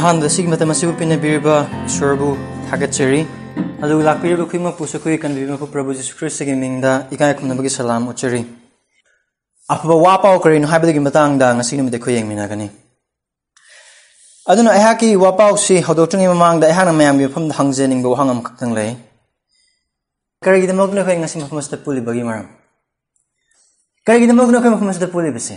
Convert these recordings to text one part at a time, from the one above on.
ꯑꯍꯥꯟꯕꯗ ꯁꯤꯒꯤ ꯃꯇꯝ ꯑꯁꯤꯕꯨ ꯄꯤꯅꯕꯤꯔꯤꯕ ꯏꯁꯣꯔꯕꯨ ꯊꯥꯒꯠꯆꯔꯤ ꯑꯗꯨꯒ ꯂꯥꯛꯄꯤꯔꯤꯕ ꯈꯨꯗꯤꯡꯃꯛꯄꯨꯁꯨ ꯑꯩꯈꯣꯏꯒꯤ ꯀꯟꯕꯤꯕ ꯃꯄꯨ ꯄ꯭ꯔꯚꯨ ꯖꯤꯁꯨ ꯈ꯭ꯔꯤꯁꯇꯒꯤ ꯃꯤꯡꯗ ꯏꯀꯥꯏ ꯈꯨꯝꯅꯕꯒꯤ ꯁꯂꯥꯝ ꯎꯠꯆꯔꯤ ꯑꯐꯕ ꯋꯥ ꯄꯥꯎ ꯀꯔꯤꯅꯣ ꯍꯥꯏꯕꯗꯨꯒꯤ ꯃꯇꯥꯡꯗ ꯉꯁꯤ ꯅꯨꯃꯤꯠ ꯑꯩꯈꯣꯏ ꯌꯦꯡꯃꯤꯟꯅꯒꯅꯤ ꯑꯗꯨꯅ ꯑꯩꯍꯥꯛꯀꯤ ꯋꯥꯄꯥꯎꯁꯤ ꯍꯧꯗꯣꯛꯇ꯭ꯔꯤꯉꯩ ꯃꯃꯥꯡꯗ ꯑꯩꯍꯥꯛꯅ ꯃꯌꯥꯝꯒꯤ ꯃꯐꯝꯗ ꯍꯪꯖꯅꯤꯡꯕ ꯋꯥꯍꯪ ꯑꯃꯈꯛꯇꯪ ꯂꯩ ꯀꯔꯤꯒꯤꯗꯃꯛꯇꯅꯣ ꯑꯩꯈꯣꯏ ꯉꯁꯤ ꯃꯐꯝ ꯑꯁꯤꯗ ꯄꯨꯜꯂꯤꯕꯒꯤ ꯃꯔꯝ ꯀꯔꯤꯒꯤꯗꯃꯛꯇꯅꯣ ꯑꯩꯈꯣꯏ ꯃꯐꯝ ꯑꯁꯤꯗ ꯄꯨꯜꯂꯤꯕꯁꯦ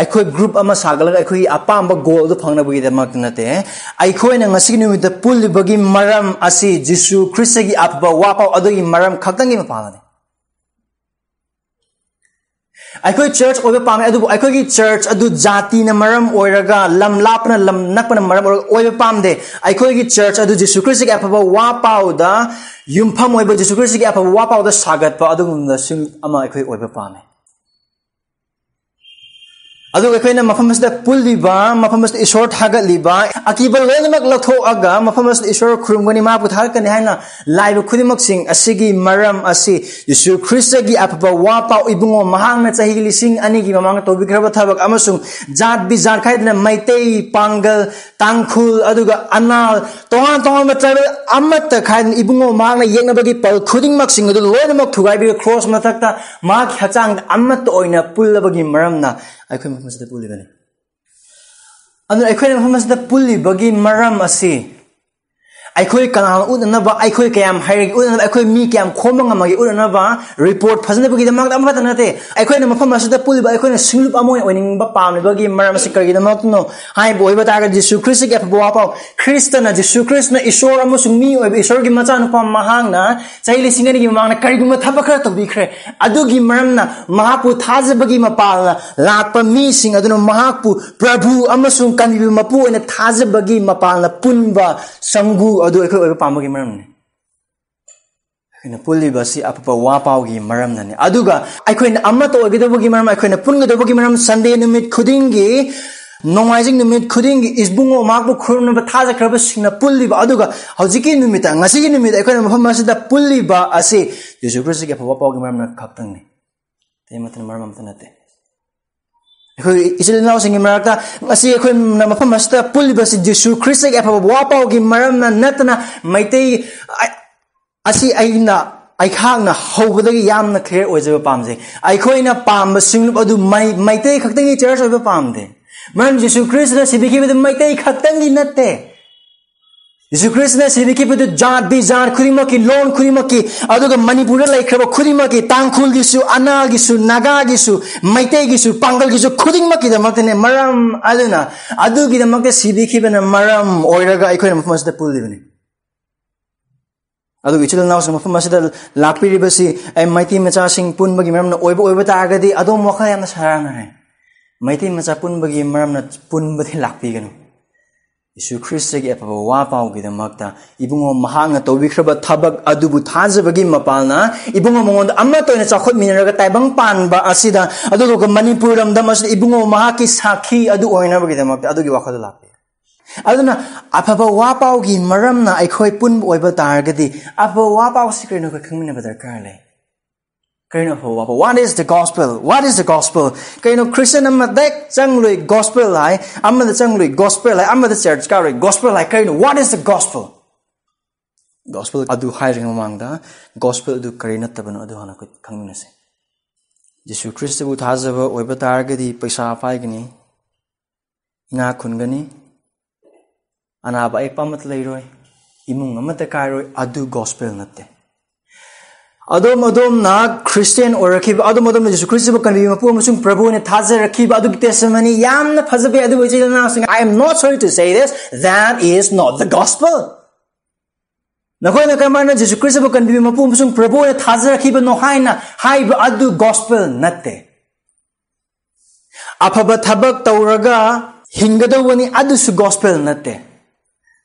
ꯑꯩꯈꯣꯏ ꯒ꯭ꯔꯨꯞ ꯑꯃ ꯁꯥꯒꯠꯂꯒ ꯑꯩꯈꯣꯏꯒꯤ ꯑꯄꯥꯝꯕ ꯒꯣꯜ ꯑꯗꯨ ꯐꯪꯅꯕꯒꯤꯗꯃꯛꯇ ꯅꯠꯇꯦ ꯑꯩꯈꯣꯏꯅ ꯉꯁꯤꯒꯤ ꯅꯨꯃꯤꯠꯇ ꯄꯨꯜꯂꯤꯕꯒꯤ ꯃꯔꯝ ꯑꯁꯤ ꯖꯤꯁꯨ ꯈ꯭ꯔꯤꯁꯇꯒꯤ ꯑꯐꯕ ꯋꯥꯄꯥꯎ ꯑꯗꯨꯒꯤ ꯃꯔꯝ ꯈꯛꯇꯪꯒꯤ ꯃꯄꯥꯟꯅꯤ ꯑꯩꯈꯣꯏ ꯆꯔꯆ ꯑꯣꯏꯕ ꯄꯥꯝꯃꯦ ꯑꯗꯨꯕꯨ ꯑꯩꯈꯣꯏꯒꯤ ꯆꯔꯆ ꯑꯗꯨ ꯖꯥꯇꯤꯅ ꯃꯔꯝ ꯑꯣꯏꯔꯒ ꯂꯝ ꯂꯥꯞꯄꯅ ꯂꯝ ꯅꯛꯄꯅ ꯃꯔꯝ ꯑꯣꯏꯔꯒ ꯑꯣꯏꯕ ꯄꯥꯝꯗꯦ ꯑꯩꯈꯣꯏꯒꯤ ꯆꯔꯆ ꯑꯗꯨ ꯖꯤꯁꯨ ꯈ꯭ꯔꯤꯁꯇꯒꯤ ꯑꯐꯕ ꯋꯥ ꯄꯥꯎꯗ ꯌꯨꯝꯐꯝ ꯑꯣꯏꯕ ꯖꯤꯁꯨ ꯈ꯭ꯔꯤꯁꯇꯒꯤ ꯑꯐꯕ ꯋꯥ ꯄꯥꯎꯗ ꯁꯥꯒꯠꯄ ꯑꯗꯨꯒꯨꯝꯕ ꯁꯤꯡ ꯑꯃ ꯑꯩꯈꯣꯏ ꯑꯣꯏꯕ ꯄꯥꯝꯃꯦ ꯑꯗꯨꯒ ꯑꯩꯈꯣꯏꯅ ꯃꯐꯝ ꯑꯁꯤꯗ ꯄꯨꯜꯂꯤꯕ ꯃꯐꯝ ꯑꯁꯤꯗ ꯏꯁꯣꯔ ꯊꯥꯒꯠꯂꯤꯕ ꯑꯀꯤꯕ ꯂꯣꯏꯅꯃꯛ ꯂꯧꯊꯣꯛꯑꯒ ꯃꯐꯝ ꯑꯁꯤꯗ ꯏꯁꯣꯔ ꯈꯨꯔꯨꯝꯒꯅꯤ ꯃꯍꯥꯛꯄꯨ ꯊꯥꯒꯠꯀꯅꯤ ꯍꯥꯏꯅ ꯂꯥꯏꯕ ꯈꯨꯗꯤꯡꯃꯛꯁꯤꯡ ꯑꯁꯤꯒꯤ ꯃꯔꯝ ꯑꯁꯤ ꯌꯤꯁꯨ ꯈ꯭ꯔꯤꯁꯇꯒꯤ ꯑꯐꯕ ꯋꯥ ꯄꯥꯎ ꯏꯕꯨꯡꯉꯣ ꯃꯍꯥꯛꯅ ꯆꯍꯤ ꯂꯤꯁꯤꯡ ꯑꯅꯤꯒꯤ ꯃꯃꯥꯡꯗ ꯇꯧꯕꯤꯈ꯭ꯔꯕ ꯊꯕꯛ ꯑꯃꯁꯨꯡ ꯖꯥꯠ ꯕꯤꯖꯥꯠ ꯈꯥꯏꯗꯅ ꯃꯩꯇꯩ ꯄꯥꯡꯒꯜ ꯇꯥꯡꯈꯨꯜ ꯑꯗꯨꯒ ꯑꯅꯥꯜ ꯇꯣꯉꯥꯟ ꯇꯣꯉꯥꯟꯕ ꯇ꯭ꯔꯥꯏꯕꯦꯜ ꯑꯃꯠꯇ ꯈꯥꯏꯗꯅ ꯏꯕꯨꯡꯉꯣ ꯃꯍꯥꯛꯅ ꯌꯦꯛꯅꯕꯒꯤ ꯄꯜ ꯈꯨꯗꯤꯡꯃꯛꯁꯤꯡ ꯑꯗꯨ ꯂꯣꯏꯅꯃꯛ ꯊꯨꯒꯥꯏꯕꯤꯔ ꯀ꯭ꯔꯣꯁ ꯃꯊꯛꯇ ꯃꯍꯥꯛꯀꯤ ꯍꯛꯆꯥꯡꯗ ꯑꯃꯠꯇ ꯑꯣꯏꯅ ꯄꯨꯜꯂꯕꯒꯤ ꯃꯔꯝꯅ ꯑꯩꯈꯣꯏ ꯃꯐꯝ ꯑꯁꯤꯗ ꯄꯨꯜꯂꯤꯕꯅꯤ ꯑꯗꯨꯅ ꯑꯩꯈꯣꯏꯅ ꯃꯐꯝ ꯑꯁꯤꯗ ꯄꯨꯜꯂꯤꯕꯒꯤ ꯃꯔꯝ ꯑꯁꯤ ꯑꯩꯈꯣꯏ ꯀꯅꯥꯅ ꯎꯠꯅꯅꯕ ꯑꯩꯈꯣꯏ ꯀꯌꯥꯝ ꯍꯩꯔꯒꯦ ꯎꯠꯅꯅꯕ ꯑꯩꯈꯣꯏ ꯃꯤ ꯀꯌꯥꯝ ꯈꯣꯝꯕ ꯉꯝꯃꯒꯦ ꯎꯠꯅꯅꯕ ꯔꯤꯄꯣꯔꯠ ꯐꯖꯅꯕꯒꯤꯗꯃꯛꯇ ꯑꯃꯈꯛꯇ ꯅꯠꯇꯦ ꯑꯩꯈꯣꯏꯅ ꯃꯐꯝ ꯑꯁꯤꯗ ꯄꯨꯜꯂꯤꯕ ꯑꯩꯈꯣꯏꯅ ꯁꯤꯡꯂꯨꯞ ꯑꯃ ꯑꯣꯏꯅ ꯑꯣꯏꯅꯤꯡꯕ ꯄꯥꯝꯂꯤꯕꯒꯤ ꯃꯔꯝ ꯑꯁꯤ ꯀꯔꯤꯒꯤꯗꯃꯛꯇꯅꯣ ꯍꯥꯏꯕ ꯑꯣꯏꯕ ꯇꯥꯔꯒꯗꯤ ꯖꯤꯁꯨ ꯈ꯭ꯔꯤꯁꯇꯒꯤ ꯑꯐꯕ ꯋꯥꯄꯥꯎ ꯈ꯭ꯔꯤꯁꯇꯅ ꯖꯤꯁꯨ ꯈ꯭ꯔꯤꯁꯇꯅ ꯏꯁꯣꯔ ꯑꯃꯁꯨꯡ ꯃꯤ ꯑꯣꯏꯕ ꯏꯁꯣꯔꯒꯤ ꯃꯆꯥꯅꯨꯄꯥ ꯃꯍꯥꯛꯅ ꯆꯍꯤ ꯂꯤꯁꯤꯡ ꯑꯅꯤꯒꯤ ꯃꯃꯥꯡꯗ ꯀꯔꯤꯒꯨꯝꯕ ꯊꯕꯛ ꯈꯔ ꯇꯧꯕꯤꯈ꯭ꯔꯦ ꯑꯗꯨꯒꯤ ꯃꯔꯝꯅ ꯃꯍꯥꯛꯄꯨ ꯊꯥꯖꯕꯒꯤ ꯃꯄꯥꯜꯅ ꯂꯥꯛꯄ ꯃꯤꯁꯤꯡ ꯑꯗꯨꯅ ꯃꯍꯥꯛꯄꯨ ꯄ꯭ꯔꯚꯨ ꯑꯃꯁꯨꯡ ꯀꯟꯕꯤꯕ ꯃꯄꯨ ꯑꯣꯏꯅ ꯊꯥꯖꯕꯒꯤ ꯃꯄꯥꯜꯅ ꯄꯨꯟꯕ ꯁꯪꯒꯨ ꯑꯗꯨ ꯑꯩꯈꯣꯏ ꯑꯣꯏꯕ ꯄꯥꯝꯕꯒꯤ ꯄꯥꯎꯒꯤ ꯃꯔꯝꯅꯤ ꯑꯩꯈꯣꯏꯅ ꯄꯨꯜꯂꯤꯕꯁꯤ ꯑꯐꯕ ꯋꯥ ꯄꯥꯎꯒꯤ ꯃꯔꯝꯅꯅꯤ ꯑꯗꯨꯒ ꯑꯩꯈꯣꯏꯅ ꯑꯃꯠꯇ ꯑꯣꯏꯒꯗꯕꯒꯤ ꯃꯔꯝ ꯑꯩꯈꯣꯏꯅ ꯄꯨꯟꯒꯗꯕꯒꯤ ꯃꯔꯝ ꯁꯟꯗꯦ ꯅꯨꯃꯤꯠ ꯈꯨꯗꯤꯡꯒꯤ ꯅꯣꯡꯃꯥꯏꯖꯤꯡ ꯅꯨꯃꯤꯠ ꯈꯨꯗꯤꯡꯒꯤ ꯏꯁꯕꯨꯡꯉꯣ ꯃꯍꯥꯛꯄꯨ ꯈꯨꯔꯨꯝꯅꯕ ꯊꯥꯖꯈ꯭ꯔꯕꯁꯤꯡꯅ ꯄꯨꯜꯂꯤꯕ ꯑꯗꯨꯒ ꯍꯧꯖꯤꯛꯀꯤ ꯅꯨꯃꯤꯠꯇ ꯉꯁꯤꯒꯤ ꯅꯨꯃꯤꯠ ꯑꯩꯈꯣꯏꯅ ꯃꯐꯝ ꯑꯁꯤꯗ ꯄꯨꯜꯂꯤꯕ ꯑꯁꯤ ꯌꯦꯁꯨ ꯈ꯭ꯔꯤꯁꯇꯒꯤ ꯑꯐꯕ ꯄꯥꯎꯒꯤ ꯃꯔꯝꯅ ꯈꯛꯇꯪꯅꯤ ꯑꯇꯩ ꯑꯃꯠꯇꯅ ꯃꯔꯝ ꯑꯃꯇ ꯅꯠꯇꯦ hui isil nau singi marakta asi khoi na mafam masta pul basi jisu christ? Ek apabo wapau gi maram na natna maitei asi aina ai khang na hobdagi yam, na clear oje pam je ai khoi na pam sing adu mai maitei khaktangi church oje pam de man jisu christ, na sibiki bid maitei khaktangi natte ꯖꯤꯁꯨ ꯈ꯭ꯔꯤꯁꯇꯅ ꯁꯤꯕꯤꯈꯤꯕꯗꯨ ꯖꯥꯠ ꯕꯤꯖꯥꯠ ꯈꯨꯗꯤꯡꯃꯛꯀꯤ ꯂꯣꯟ ꯈꯨꯗꯤꯡꯃꯛꯀꯤ ꯑꯗꯨꯒ ꯃꯅꯤꯄꯨꯔꯗ ꯂꯩꯈ꯭ꯔꯕ ꯈꯨꯗꯤꯡꯃꯛꯀꯤ ꯇꯥꯡꯈꯨꯜꯒꯤꯁꯨ ꯑꯅꯥꯜꯒꯤꯁꯨ ꯅꯥꯒꯥꯒꯤꯁꯨ ꯃꯩꯇꯩꯒꯤꯁꯨ ꯄꯥꯡꯒꯜꯒꯤꯁꯨ ꯈꯨꯗꯤꯡꯃꯛꯀꯤꯗꯃꯛꯇꯅꯦ ꯃꯔꯝ ꯑꯗꯨꯅ ꯑꯗꯨꯒꯤꯗꯃꯛꯇ ꯁꯤꯕꯤꯈꯤꯕꯅ ꯃꯔꯝ ꯑꯣꯏꯔꯒ ꯑꯩꯈꯣꯏꯅ ꯃꯐꯝ ꯑꯁꯤꯗ ꯄꯨꯜꯂꯤꯕꯅꯤ ꯑꯗꯨꯒ ꯏꯆꯤꯜ ꯏꯅꯥꯎꯁꯤꯡ ꯃꯐꯝ ꯑꯁꯤꯗ ꯂꯥꯛꯄꯤꯔꯤꯕꯁꯤ ꯑꯩ ꯃꯩꯇꯩ ꯃꯆꯥꯁꯤꯡ ꯄꯨꯟꯕꯒꯤ ꯃꯔꯝꯅ ꯑꯣꯏꯕ ꯑꯣꯏꯕ ꯇꯥꯔꯒꯗꯤ ꯑꯗꯣꯝ ꯋꯥꯈꯜ ꯌꯥꯝꯅ ꯁꯥꯔꯥꯡꯅꯔꯦ ꯃꯩꯇꯩ ꯃꯆꯥ ꯄꯨꯟꯕꯒꯤ ꯃꯔꯝꯅ ꯄꯨꯟꯕꯗꯤ ꯂꯥꯛꯄꯤꯒꯅꯨ ꯌꯤꯁꯨ ꯈ꯭ꯔꯤꯁꯇꯒꯤ ꯑꯐꯕ ꯋꯥ ꯄꯥꯎꯒꯤꯗꯃꯛꯇ ꯏꯕꯨꯡꯉꯣ ꯃꯍꯥꯛꯅ ꯇꯧꯕꯤꯈ꯭ꯔꯕ ꯊꯕꯛ ꯑꯗꯨꯕꯨ ꯊꯥꯖꯕꯒꯤ ꯃꯄꯥꯜꯅ ꯏꯕꯨꯡꯉꯣ ꯃꯉꯣꯟꯗ ꯑꯃꯠꯇ ꯑꯣꯏꯅ ꯆꯥꯎꯈꯠꯃꯤꯟꯅꯔꯒ ꯇꯥꯏꯕꯪ ꯄꯥꯟꯕ ꯑꯁꯤꯗ ꯑꯗꯨꯒ ꯃꯅꯤꯄꯨꯔ ꯂꯝꯗꯝ ꯑꯁꯤꯗ ꯏꯕꯨꯡꯉꯣ ꯃꯍꯥꯛꯀꯤ ꯁꯥꯈꯤ ꯑꯗꯨ ꯑꯣꯏꯅꯕꯒꯤꯗꯃꯛꯇ ꯑꯗꯨꯒꯤ ꯋꯥꯈꯜꯗ ꯂꯥꯛꯄꯤ ꯑꯗꯨꯅ ꯑꯐꯕ ꯋꯥ ꯄꯥꯎꯒꯤ ꯃꯔꯝꯅ ꯑꯩꯈꯣꯏ ꯄꯨꯟꯕ ꯑꯣꯏꯕ ꯇꯥꯔꯒꯗꯤ ꯑꯐꯕ ꯋꯥ ꯄꯥꯎꯁꯤ ꯀꯔꯤꯅꯣ ꯑꯩꯈꯣꯏ ꯈꯪꯃꯤꯟꯅꯕ ꯗꯔꯀꯥꯔ ꯂꯩ kay no ho what is the gospel what is the gospel kay no christian am dek chang lui gospel lai am the chang lui gospel lai am the church ka gospel lai kay no what is the gospel gospel adu hai ring mang da gospel du kare na tabano adu hana ko khang na se jisu christ bu tha jab oi ba tar ge di paisa pai gni nga khun gani ana ba ek pamat lai roi imung amata kai roi adu gospel na te ꯑꯗꯣꯝ ꯑꯗꯣꯝꯅ Christian ꯑꯣꯏꯔꯛꯈꯤꯕ ꯑꯗꯣꯝ ꯑꯗꯣꯝꯅ ꯖꯤꯁꯨ ꯈ꯭ꯔꯤꯁꯇꯕꯨ ꯀꯟꯕꯤꯕ ꯃꯄꯨ ꯑꯃꯁꯨꯡ ꯄ꯭ꯔꯚꯨꯅ ꯊꯥꯖꯔꯛꯈꯤꯕ ꯑꯗꯨꯒꯤ ꯇꯦꯁꯇꯃꯅꯤ ꯌꯥꯝꯅ ꯐꯖꯕ ꯑꯗꯨꯕꯨ ꯏꯆꯤꯜ ꯏꯅꯥꯎꯁꯤꯡ I M not sorry to ꯁꯦ ꯗꯤꯁ ꯗꯦꯠ ꯏꯁ ꯅꯣꯠ ꯗ ꯒꯣꯁꯄꯦꯜ ꯅꯈꯣꯏꯅ ꯀꯔꯝꯍꯥꯏꯅ ꯖꯤꯁꯨ ꯈ꯭ꯔꯤꯁꯇꯕꯨ ꯀꯟꯕꯤꯕ ꯃꯄꯨ ꯑꯃꯁꯨꯡ ꯄ꯭ꯔꯚꯨꯅ ꯊꯥꯖꯔꯛꯈꯤꯕꯅꯣ ꯍꯥꯏꯅ ꯍꯥꯏꯕ ꯑꯗꯨ ꯒꯣꯁꯄꯦꯜ ꯅꯠꯇꯦ ꯑꯐꯕ ꯊꯕꯛ ꯇꯧꯔꯒ ꯍꯤꯡꯒꯗꯧꯕꯅꯤ ꯑꯗꯨꯁꯨ ꯒꯣꯁꯄꯦꯜ ꯅꯠꯇꯦ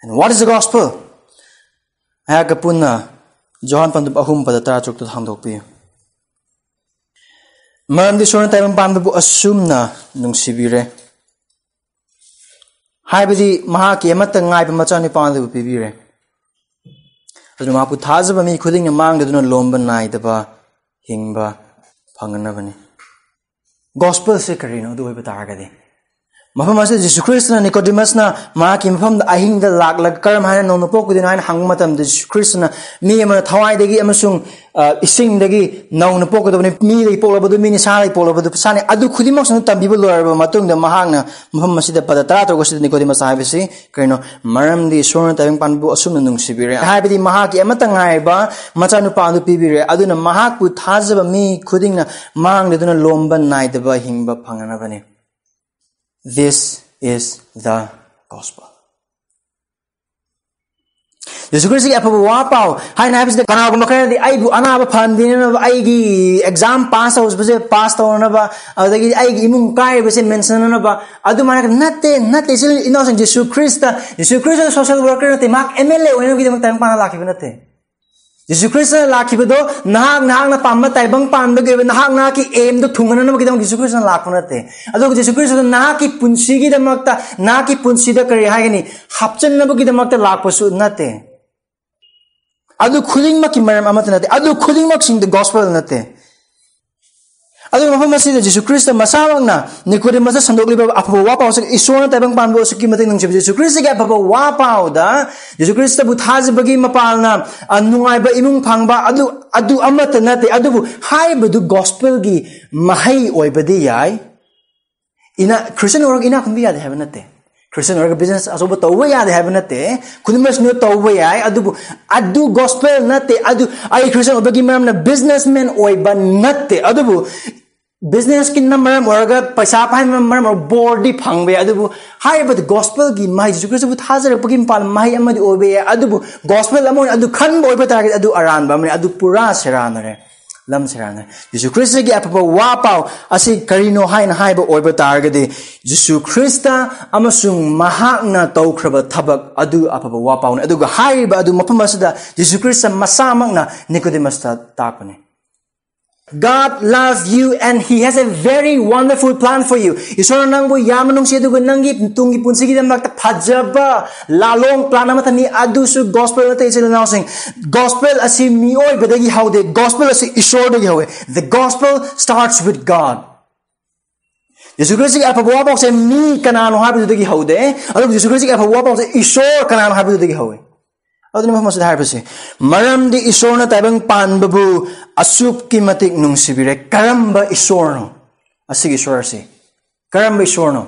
And what is the gospel? Ayaka punna Johan pandu ahum pada tara chok tu handok pi. Maram di sona tayo pandu bu assume na nung sibire. Haibadi maha ki amata ngai pa macha ni pandu bu pibire. ꯑꯗꯨꯅ ꯃꯍꯥꯛꯄꯨ ꯊꯥꯖꯕ ꯃꯤ ꯈꯨꯗꯤꯡꯅ ꯃꯥꯡꯗꯗꯨꯅ ꯂꯣꯝꯕ ꯅꯥꯏꯗꯕ ꯍꯤꯡꯕ ꯐꯪꯒꯅꯕꯅꯤ ꯒꯣꯁꯄꯜꯁꯦ ꯀꯔꯤꯅꯣ ꯑꯗꯨ ꯑꯣꯏꯕ ꯇꯥꯔꯒꯗꯤ ꯃꯐꯝ ꯑꯁꯤꯗ ꯖꯤꯁꯨ ꯈ꯭ꯔꯤꯁꯇꯅ ꯅꯤꯀꯣꯗꯤꯃꯁꯅ ꯃꯍꯥꯛꯀꯤ ꯃꯐꯝꯗ ꯑꯍꯤꯡꯗ ꯂꯥꯛꯂꯒ ꯀꯔꯝ ꯍꯥꯏꯅ ꯅꯣꯡꯃ ꯄꯣꯛꯀꯗꯣꯏꯅꯣ ꯍꯥꯏꯅ ꯍꯪꯕ ꯃꯇꯝꯗ ꯖꯤꯁꯨ ꯈ꯭ꯔꯤꯁꯇꯅ ꯃꯤ ꯑꯃꯅ ꯊꯋꯥꯏꯗꯒꯤ ꯑꯃꯁꯨꯡ ꯏꯁꯤꯡꯗꯒꯤ ꯅꯧꯅ ꯄꯣꯛꯀꯗꯕꯅꯤ ꯃꯤꯗꯒꯤ ꯄꯣꯛꯂꯕꯗꯨ ꯃꯤꯅꯤ ꯁꯥꯗꯒꯤ ꯄꯣꯛꯂꯕꯗꯨ ꯁꯥꯅꯤ ꯑꯗꯨ ꯈꯨꯗꯤꯡꯃꯛꯁꯨ ꯇꯝꯕꯤꯕ ꯂꯣꯏꯔꯕ ꯃꯇꯨꯡꯗ ꯃꯍꯥꯛꯅ ꯃꯐꯝ ꯑꯁꯤꯗ ꯄꯗ ꯇꯔꯥ ꯇꯔꯨꯛꯁꯤꯗ ꯅꯤꯀꯣꯗꯤꯃꯁ ꯍꯥꯏꯕꯁꯤ ꯀꯔꯤꯅꯣ ꯃꯔꯝꯗꯤ ꯏꯁꯣꯔꯅ ꯇꯥꯏꯕꯪ ꯄꯥꯟꯕꯕꯨ ꯑꯁꯨꯝꯅ ꯅꯨꯡꯁꯤꯕꯤꯔꯦ ꯍꯥꯏꯕꯗꯤ ꯃꯍꯥꯛꯀꯤ ꯑꯃꯠꯇ ꯉꯥꯏꯔꯕ ꯃꯆꯥꯅꯨꯄꯥ ꯑꯗꯨ ꯄꯤꯕꯤꯔꯦ ꯑꯗꯨꯅ ꯃꯍꯥꯛꯄꯨ ꯊꯥꯖꯕ ꯃꯤ ꯈꯨꯗꯤꯡꯅ ꯃꯥꯡꯗꯗꯨꯅ ꯂꯣꯝꯕ ナイꯗꯕ ꯍꯤꯡꯕ ꯐꯪꯅꯕꯅꯤ This is the gospel. Jesus Christ apa wa pau hai na habis kana ko makana di ai bu ana ba phan din na ai gi exam pass house base pass to na ba adagi ai gi imung kai base mention na ba adu mana natte natte sil innocent Jesus Christ Jesus Christ social worker na te mak MLA oino gi mak time pa la ki natte Punsi da kari hai ni hapchan na gi dam ta la ko su natte adu khudingmak ki maram amat nate adu khudingmak sing the gospel nate adu aduh ma fama sida jisu kristo ma sawang na nikuri ma sa sandok liba apa bawa pao sa iswana tay bang pan bawa sa kimati ng jibu jisu kristo ga apa bawa pao da jisu kristo bu tazi bagi ma pal anu ngai ba imung pang ba adu adu amat na te adu bu hai badu gospel gi mahai oi badi yai ina kristo orang ina kumbi yadi heaven na te ba nate adu business kin maram orga paisa pai maram or board di phangbe adu hai but gospel gi mai jesu christ bu thajar pagim လမ်းစရာနဲ့ယေရှုခရစ်ရဲ့အဖေပေါ်ဝါပေါအစီကရီနိုဟိုင်းဟိုင်ဘောဘတာရကဒီယေရှုခရစ်တာအမဆုံမဟာနာတောခရဘသဘကအဒူအဖေပေါ်ဝါပေါနဲ့အဒူကဟိုင်ဘအဒူမဖမစတာယေရှုခရစ်ဆမဆာမကနာနီကိုဒီမစတာတာပနဲ့ God loves you and He has a very wonderful plan for you. Isora nanggu yamanung siya dugo nanggi tungi pun sigi dam nakta pajaba lalong plana mata ni adu gospel nata isil na gospel asi mioi bedagi how gospel asi isora dugi the gospel starts with God. Yesu Kristi apa buah bangsa kanan habi dugi how the alam Yesu Kristi apa buah kanan habi dugi how ꯑꯗꯨꯅ ꯃꯐꯝ ꯑꯁꯤꯗ ꯍꯥꯏꯔꯤꯕꯁꯤ ꯃꯔꯝꯗꯤ ꯏꯁꯣꯔꯅ ꯇꯥꯏꯕꯪ ꯄꯥꯟꯕꯕꯨ ꯑꯁꯨꯛꯀꯤ ꯃꯇꯤꯛ ꯅꯨꯡꯁꯤꯕꯤꯔꯦ ꯀꯔꯝꯕ ꯏꯁꯣꯔꯅꯣ ꯑꯁꯤꯒꯤ ꯏꯁꯣꯔ ꯑꯁꯤ ꯀꯔꯝꯕ ꯏꯁꯣꯔꯅꯣ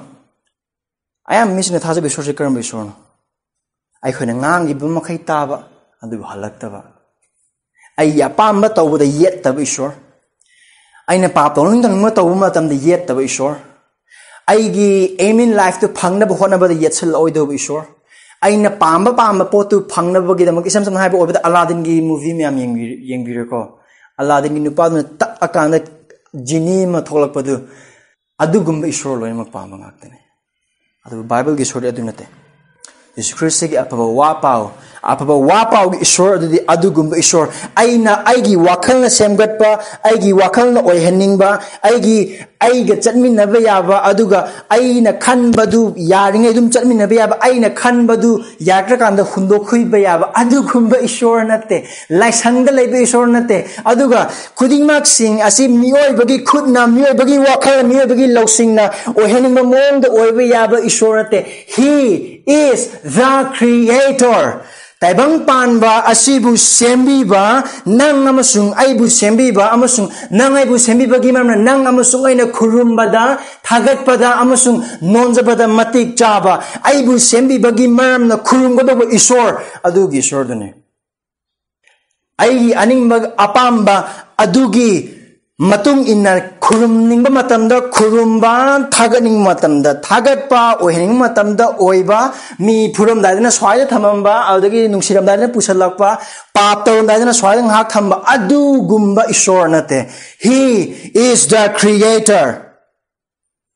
ꯑꯌꯥꯝꯕ ꯃꯤꯁꯤꯡꯅ ꯊꯥꯖꯕ ꯏꯁꯣꯔꯁꯤ ꯀꯔꯝꯕ ꯏꯁꯣꯔꯅꯣ ꯑꯩꯈꯣꯏꯅ ꯉꯥꯡꯂꯤꯕ ꯃꯈꯩ ꯇꯥꯕ ꯑꯗꯨꯕꯨ ꯍꯜꯂꯛꯇꯕ ꯑꯩꯒꯤ ꯑꯄꯥꯝꯕ ꯇꯧꯕꯗ ꯌꯦꯠꯇꯕ ꯏꯁꯣꯔ ꯑꯩꯅ ꯄꯥꯞ ꯇꯧꯅꯤꯡ ꯇꯧꯅꯤꯡꯕ ꯇꯧꯕ ꯃꯇꯝꯗ ꯌꯦꯠꯇꯕ ꯏꯁꯣꯔ ꯑꯩꯒꯤ ꯑꯦꯝ ꯏꯟ ꯂꯥꯏꯐꯇꯨ ꯐꯪꯅꯕ ꯍꯣꯠꯅꯕꯗ ꯌꯦꯠꯁꯤꯜꯂꯛꯑꯣꯏꯗꯧꯕ ꯏꯁꯣꯔ aina pamba pamba potu phangna bogi da makisam sam haibo obeda aladdin gi movie me am yeng yeng bi ko aladdin gi nupad na tak akanda jini ma tholak padu adu gum gumba ishor loi ma pamba ngak tene adu bible gi shori adu nate yesu christ gi apa wa pao ꯑꯐꯕ ꯋꯥ ꯄꯥꯎꯒꯤ ꯏꯁꯣꯔ ꯑꯗꯨꯗꯤ ꯑꯗꯨꯒꯨꯝꯕ ꯏꯁꯣꯔ ꯑꯩꯅ ꯑꯩꯒꯤ ꯋꯥꯈꯜꯅ ꯁꯦꯝꯒꯠꯄ ꯑꯩꯒꯤ ꯋꯥꯈꯜꯅ ꯑꯣꯏꯍꯟꯅꯤꯡꯕ ꯑꯩꯒꯤ ꯑꯩꯒ ꯆꯠꯃꯤꯟꯅꯕ ꯌꯥꯕ ꯑꯗꯨꯒ ꯑꯩꯅ ꯈꯟꯕꯗꯨ ꯌꯥꯔꯤꯉꯩ ꯑꯗꯨꯝ ꯆꯠꯃꯤꯟꯅꯕ ꯌꯥꯕ ꯑꯩꯅ ꯈꯟꯕꯗꯨ ꯌꯥꯗ꯭ꯔꯀꯥꯟꯗ ꯍꯨꯟꯗꯣꯛꯈꯤꯕ ꯌꯥꯕ ꯑꯗꯨꯒꯨꯝꯕ ꯏꯁꯣꯔ ꯅꯠꯇꯦ ꯂꯥꯏꯁꯪꯗ ꯂꯩꯕ ꯏꯁꯣꯔ ꯅꯠꯇꯦ ꯑꯗꯨꯒ ꯈꯨꯗꯤꯡꯃꯛꯁꯤꯡ ꯑꯁꯤ ꯃꯤꯑꯣꯏꯕꯒꯤ ꯈꯨꯠꯅ ꯃꯤꯑꯣꯏꯕꯒꯤ ꯋꯥꯈꯜ ꯃꯤꯑꯣꯏꯕꯒꯤ ꯂꯧꯁꯤꯡꯅ ꯑꯣꯏꯍꯟꯅꯤꯡꯕ ꯃꯑꯣꯡꯗ ꯑꯣꯏꯕ ꯌꯥꯕ ꯏꯁꯣꯔ ꯅꯠꯇꯦ ꯍꯤ is the creator. Taibang panba asibu sembiba nang amasung aibu sembiba amasung nang aibu sembiba gimana nang amasung aina kurumbada thagatpada amasung nonjabada matik chaba aibu sembiba gimana na kurumgoda bo isor. Adugi isor dune ai aning mag apamba adugi ꯃꯇꯨꯡ ꯏꯟꯅ ꯈꯨꯔꯨꯝꯅꯤꯡꯕ ꯃꯇꯝꯗ ꯈꯨꯔꯨꯝꯕ ꯊꯥꯒꯠꯅꯤꯡꯕ ꯃꯇꯝꯗ ꯊꯥꯒꯠꯄ ꯑꯣꯏꯍꯟꯅꯤꯡꯕ ꯃꯇꯝꯗ ꯑꯣꯏꯕ ꯃꯤ ꯐꯨꯔꯝꯗꯥꯏꯗꯅ ꯁ꯭ꯋꯥꯏꯗ ꯊꯝꯃꯝꯕ ꯑꯗꯨꯗꯒꯤ ꯅꯨꯡꯁꯤꯔꯝꯗꯥꯏꯗꯅ ꯄꯨꯁꯜꯂꯛꯄ ꯄꯥꯞ ꯇꯧꯔꯝꯗꯥꯏꯗꯅ ꯁ꯭ꯋꯥꯏꯗ ꯉꯥꯏꯍꯥꯛ ꯊꯝꯕ ꯑꯗꯨꯒꯨꯝꯕ ꯏꯁꯣꯔ ꯅꯠꯇꯦ ꯍꯤ ꯏꯁ ꯗ ꯀ꯭ꯔꯤꯌꯦꯇꯔ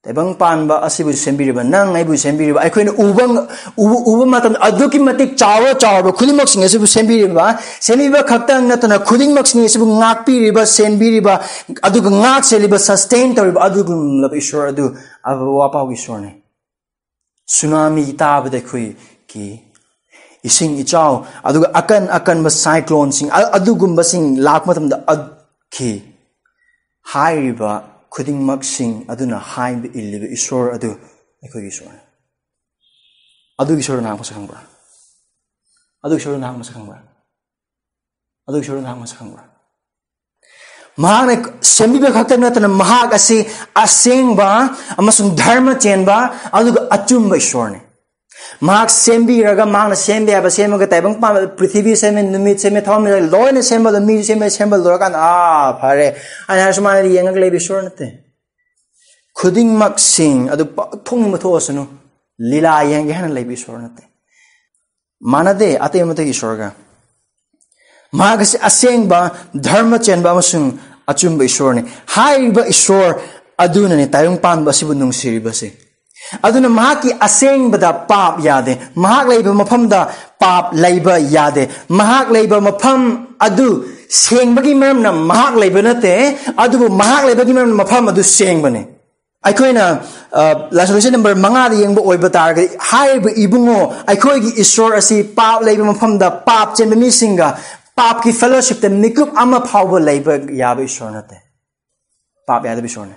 तैबंग पानबा असिबु सेंबिरिबा नंग आइबु सेंबिरिबा आइखोइन उबंग उबु उबु मतन अदुकि चाव चाव खुलिंग मक्सिंग असिबु सेंबिरिबा सेंबिरिबा अब वापाव ने सुनामी ताब देखुई कि इसिंग इचाव अदुग अकन अकन ब लाख ꯇꯥꯕꯗ ꯑꯩꯈꯣꯏꯒꯤ ꯏꯁꯤꯡ ꯏꯆꯥꯎ ꯑꯗꯨꯒ ꯑꯀꯟ ꯑꯀꯟꯕ ꯁꯥꯏꯀ꯭ꯂꯣꯟꯁꯤꯡ ꯑꯗꯨꯒꯨꯝꯕꯁꯤꯡ ꯂꯥꯛꯄ ꯃꯇꯝꯗ ꯈꯤ ꯍꯥꯏꯔꯤꯕ ꯈꯨꯗꯤꯡꯃꯛꯁꯤꯡ ꯑꯗꯨꯅ ꯍꯥꯏꯕ ꯏꯜꯂꯤꯕ ꯏꯁꯣꯔ ꯑꯗꯨ ꯑꯩꯈꯣꯏꯒꯤ ꯏꯁꯣꯔꯅꯤ ꯑꯗꯨꯒꯤ ꯏꯁꯣꯔ ꯅꯍꯥꯛ ꯃꯁꯛ ꯈꯪꯕ꯭ꯔꯥ ꯑꯗꯨꯒꯤ ꯏꯁꯣꯔ ꯅꯍꯥꯛ ꯃꯁꯛ ꯈꯪꯕ꯭ꯔꯥ ꯑꯗꯨꯒꯤ ꯏꯁꯣꯔ ꯅꯍꯥꯛ ꯃꯁꯛ ꯈꯪꯕ꯭ꯔꯥ ꯃꯍꯥꯛꯅ ꯁꯦꯝꯕꯤꯕ ꯈꯛꯇ ꯅꯠꯇꯅ ꯃꯍꯥꯛ ꯑꯁꯤ ꯑꯁꯦꯡꯕ ꯑꯃꯁꯨꯡ ꯙꯔꯃ ꯆꯦꯟꯕ ꯑꯗꯨꯒ ꯑꯆꯨꯝꯕ ꯏꯁꯣꯔꯅꯤ ꯃꯍꯥꯛ ꯁꯦꯝꯕꯤꯔꯒ ꯃꯍꯥꯛꯅ ꯁꯦꯝꯕ ꯌꯥꯕ ꯁꯦꯝꯃꯒ ꯇꯥꯏꯕꯪ ꯄꯥꯟꯕ ꯄ꯭ꯔꯤꯊꯤꯕꯤ ꯁꯦꯝꯃꯦ ꯅꯨꯃꯤꯠ ꯁꯦꯝꯃꯦ ꯊꯋꯥꯟ ꯂꯣꯏꯅ ꯁꯦꯝꯕꯗ ꯃꯤ ꯁꯦꯝꯃꯦ ꯁꯦꯝꯕ ꯂꯣꯏꯔꯀꯥꯟꯗ ꯑꯥ ꯐꯔꯦ ꯑꯩꯅ ꯍꯥꯏꯔ ꯁꯨꯃꯥꯏꯅ ꯌꯦꯡꯉꯒ ꯂꯩꯕ ꯏꯁꯣꯔ ꯅꯠꯇꯦ ꯈꯨꯗꯤꯡꯃꯛꯁꯤꯡ ꯑꯗꯨ ꯊꯣꯡꯅꯤꯡꯕ ꯊꯣꯛꯑꯁꯅꯨ ꯂꯤꯂꯥ ꯌꯦꯡꯒꯦ ꯍꯥꯏꯅ ꯂꯩꯕ ꯏꯁꯣꯔ ꯅꯠꯇꯦ ꯃꯥꯟꯅꯗꯦ ꯑꯇꯩ ꯑꯃꯇꯒꯤ ꯏꯁꯣꯔꯒ ꯃꯍꯥꯛ ꯑꯁꯤ ꯑꯁꯦꯡꯕ ꯙꯔꯃ ꯆꯦꯟꯕ ꯑꯃꯁꯨꯡ ꯑꯆꯨꯝꯕ ꯏꯁꯣꯔꯅꯤ ꯍꯥꯏꯔꯤꯕ ꯏꯁꯣꯔ ꯑꯗꯨꯅꯅꯤ ꯇꯥꯏꯕꯪ ꯄꯥꯟꯕ ꯑꯁꯤꯕꯨ ꯅꯨꯡꯁꯤꯔꯤꯕꯁꯦ ꯑꯗꯨꯅ ꯃꯍꯥꯛꯀꯤ ꯑꯁꯦꯡꯕꯗ ꯄꯥꯞ ꯌꯥꯗꯦ ꯃꯍꯥꯛ ꯂꯩꯕ ꯃꯐꯝꯗ ꯄꯥꯞ ꯂꯩꯕ ꯌꯥꯗꯦ ꯃꯍꯥꯛ ꯂꯩꯕ ꯃꯐꯝ ꯑꯗꯨ ꯁꯦꯡꯕꯒꯤ ꯃꯔꯝꯅ ꯃꯍꯥꯛ ꯂꯩꯕ ꯅꯠꯇꯦ ꯑꯗꯨꯕꯨ ꯃꯍꯥꯛ ꯂꯩꯕꯒꯤ ꯃꯔꯝꯅ ꯃꯐꯝ ꯑꯗꯨ ꯁꯦꯡꯕꯅꯤ ꯑꯩꯈꯣꯏꯅ ꯂꯥꯏꯁꯣꯂꯨꯁꯟ ꯅꯝꯕꯔ ꯃꯉꯥꯗ ꯌꯦꯡꯕ ꯑꯣꯏꯕ ꯇꯥꯔꯒꯗꯤ ꯍꯥꯏꯔꯤꯕ ꯏꯕꯨꯡꯉꯣ ꯑꯩꯈꯣꯏꯒꯤ ꯏꯁꯣꯔ ꯑꯁꯤ ꯄꯥꯞ ꯂꯩꯕ ꯃꯐꯝꯗ ꯄꯥꯞ ꯆꯦꯟꯕ ꯃꯤꯁꯤꯡꯒ ꯄꯥꯞꯀꯤ ꯐꯦꯂꯣꯁꯤꯞꯇ ꯃꯤꯀꯨꯞ ꯑꯃ ꯐꯥꯎꯕ ꯂꯩꯕ ꯌꯥꯕ ꯏꯁꯣꯔ ꯅꯠꯇꯦ ꯄꯥꯞ ꯌꯥꯗꯕ ꯏꯁꯣꯔꯅꯤ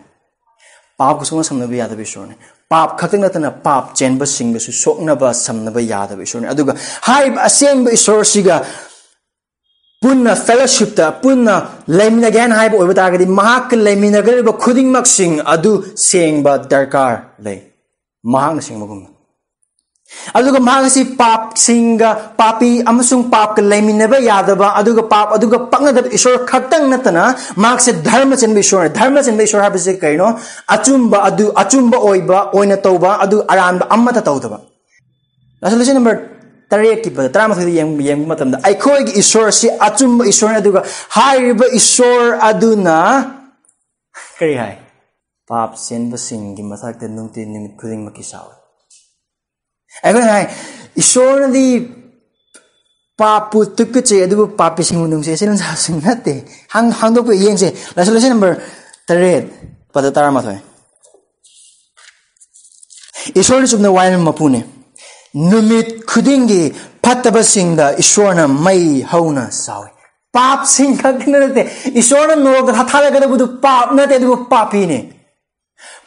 ꯄꯥꯞꯀ ꯁꯨꯡꯅ ꯁꯝꯅꯕ ꯌꯥꯗꯕ ꯏꯁꯣꯔꯅꯤ ꯄꯥꯞ ꯈꯛꯇꯪ ꯅꯠꯇꯅ ꯄꯥꯞ ꯆꯦꯟꯕꯁꯤꯡꯒꯁꯨ ꯁꯣꯛꯅꯕ ꯁꯝꯅꯕ ꯌꯥꯗꯕ ꯏꯁꯣꯔꯅꯤ ꯑꯗꯨꯒ ꯍꯥꯏꯔꯤꯕ ꯑꯁꯦꯡꯕ ꯏꯁꯣꯔꯁꯤꯒ ꯄꯨꯟꯅ ꯐꯦꯂꯣꯁꯤꯞꯇ ꯄꯨꯟꯅ ꯂꯩꯃꯤꯟꯅꯒꯦ ꯍꯥꯏꯅ ꯍꯥꯏꯕ ꯑꯣꯏꯕ ꯇꯥꯔꯒꯗꯤ ꯃꯍꯥꯛꯀ ꯂꯩꯃꯤꯟꯅꯒꯗꯧꯔꯤꯕ ꯈꯨꯗꯤꯡꯃꯛꯁꯤꯡ ꯑꯗꯨ ꯁꯦꯡꯕ ꯗꯔꯀꯥꯔ ꯂꯩ ꯃꯍꯥꯛꯅ ꯁꯦꯡꯕꯒꯨꯝꯅ ꯑꯗꯨꯒ ꯃꯍꯥꯛ ꯑꯁꯤ ꯄꯥꯞꯁꯤꯡꯒ ꯄꯥꯄꯤ ꯑꯃꯁꯨꯡ ꯄꯥꯞꯀ ꯂꯩꯃꯤꯟꯅꯕ ꯌꯥꯗꯕ ꯑꯗꯨꯒ ꯄꯥꯞ ꯑꯗꯨꯒ ꯄꯛꯅꯗꯕ ꯏꯁꯣꯔ ꯈꯛꯇꯪ ꯅꯠꯇꯅ ꯃꯍꯥꯛꯁꯦ ꯙꯔꯃ ꯆꯦꯟꯕ ꯏꯁꯣꯔꯅꯤ ꯙꯔꯃ ꯆꯦꯟꯕ ꯏꯁꯣꯔ ꯍꯥꯏꯕꯁꯤ ꯀꯩꯅꯣ ꯑꯆꯨꯝꯕ ꯑꯗꯨ ꯑꯆꯨꯝꯕ ꯑꯣꯏꯕ ꯑꯣꯏꯅ ꯇꯧꯕ ꯑꯗꯨ ꯑꯔꯥꯟꯕ ꯑꯃꯠꯇ ꯇꯧꯗꯕ ꯂꯥꯁꯜꯂꯁꯤ ꯅꯝꯕꯔ ꯇꯔꯦꯠꯀꯤ ꯄꯗ ꯇꯔꯥꯃꯥꯊꯣꯏꯗ ꯌꯦꯡꯕ ꯃꯇꯝꯗ ꯑꯩꯈꯣꯏꯒꯤ ꯏꯁꯣꯔꯁꯤ ꯑꯆꯨꯝꯕ ꯏꯁꯣꯔꯅꯤ ꯑꯗꯨꯒ ꯍꯥꯏꯔꯤꯕ ꯏꯁꯣꯔ ꯑꯗꯨꯅ ꯀꯔꯤ ꯍꯥꯏ ꯄꯥꯞ ꯆꯦꯟꯕꯁꯤꯡꯒꯤ ꯃꯊꯛꯇ ꯅꯨꯡꯇꯤ ꯅꯨꯃꯤꯠ ꯈꯨꯗꯤꯡꯃꯛꯀꯤ ꯁꯥꯎꯏ ꯑꯩꯈꯣꯏꯅ ꯍꯥꯏ ꯏꯁꯣꯔꯅꯗꯤ ꯄꯥꯞꯄꯨ ꯇꯨꯀꯠꯆꯩ ꯑꯗꯨꯕꯨ ꯄꯥꯞꯄꯤꯁꯤꯡꯕꯨ ꯅꯨꯡꯁꯤ ꯑꯁꯤ ꯂꯝꯁꯥꯁꯤꯡ ꯅꯠꯇꯦ ꯍꯥꯡꯗꯣꯛꯄ ꯌꯦꯡꯁꯦ ꯂꯥꯏꯁꯣꯂꯦꯁꯟ ꯅꯝꯕꯔ ꯇꯔꯦꯠ ꯄꯗ ꯇꯔꯥꯃꯥꯊꯣꯏ ꯏꯁꯣꯔꯗꯤ ꯆꯨꯝꯅ ꯋꯥꯏꯔꯝ ꯃꯄꯨꯅꯤ ꯅꯨꯃꯤꯠ ꯈꯨꯗꯤꯡꯒꯤ ꯐꯠꯇꯕꯁꯤꯡꯗ ꯏꯁꯣꯔꯅ ꯃꯩ ꯍꯧꯅ ꯁꯥꯎꯏ ꯄꯥꯞꯁꯤꯡ ꯈꯛꯇꯅ ꯅꯠꯇꯦ ꯏꯁꯣꯔꯅ ꯅꯣꯔꯣꯛꯇ ꯊꯥꯊꯔꯒꯗꯕꯗꯨ ꯄꯥꯞ ꯅꯠꯇꯦ ꯑꯗꯨꯕꯨ ꯄꯥꯄꯤꯅꯤ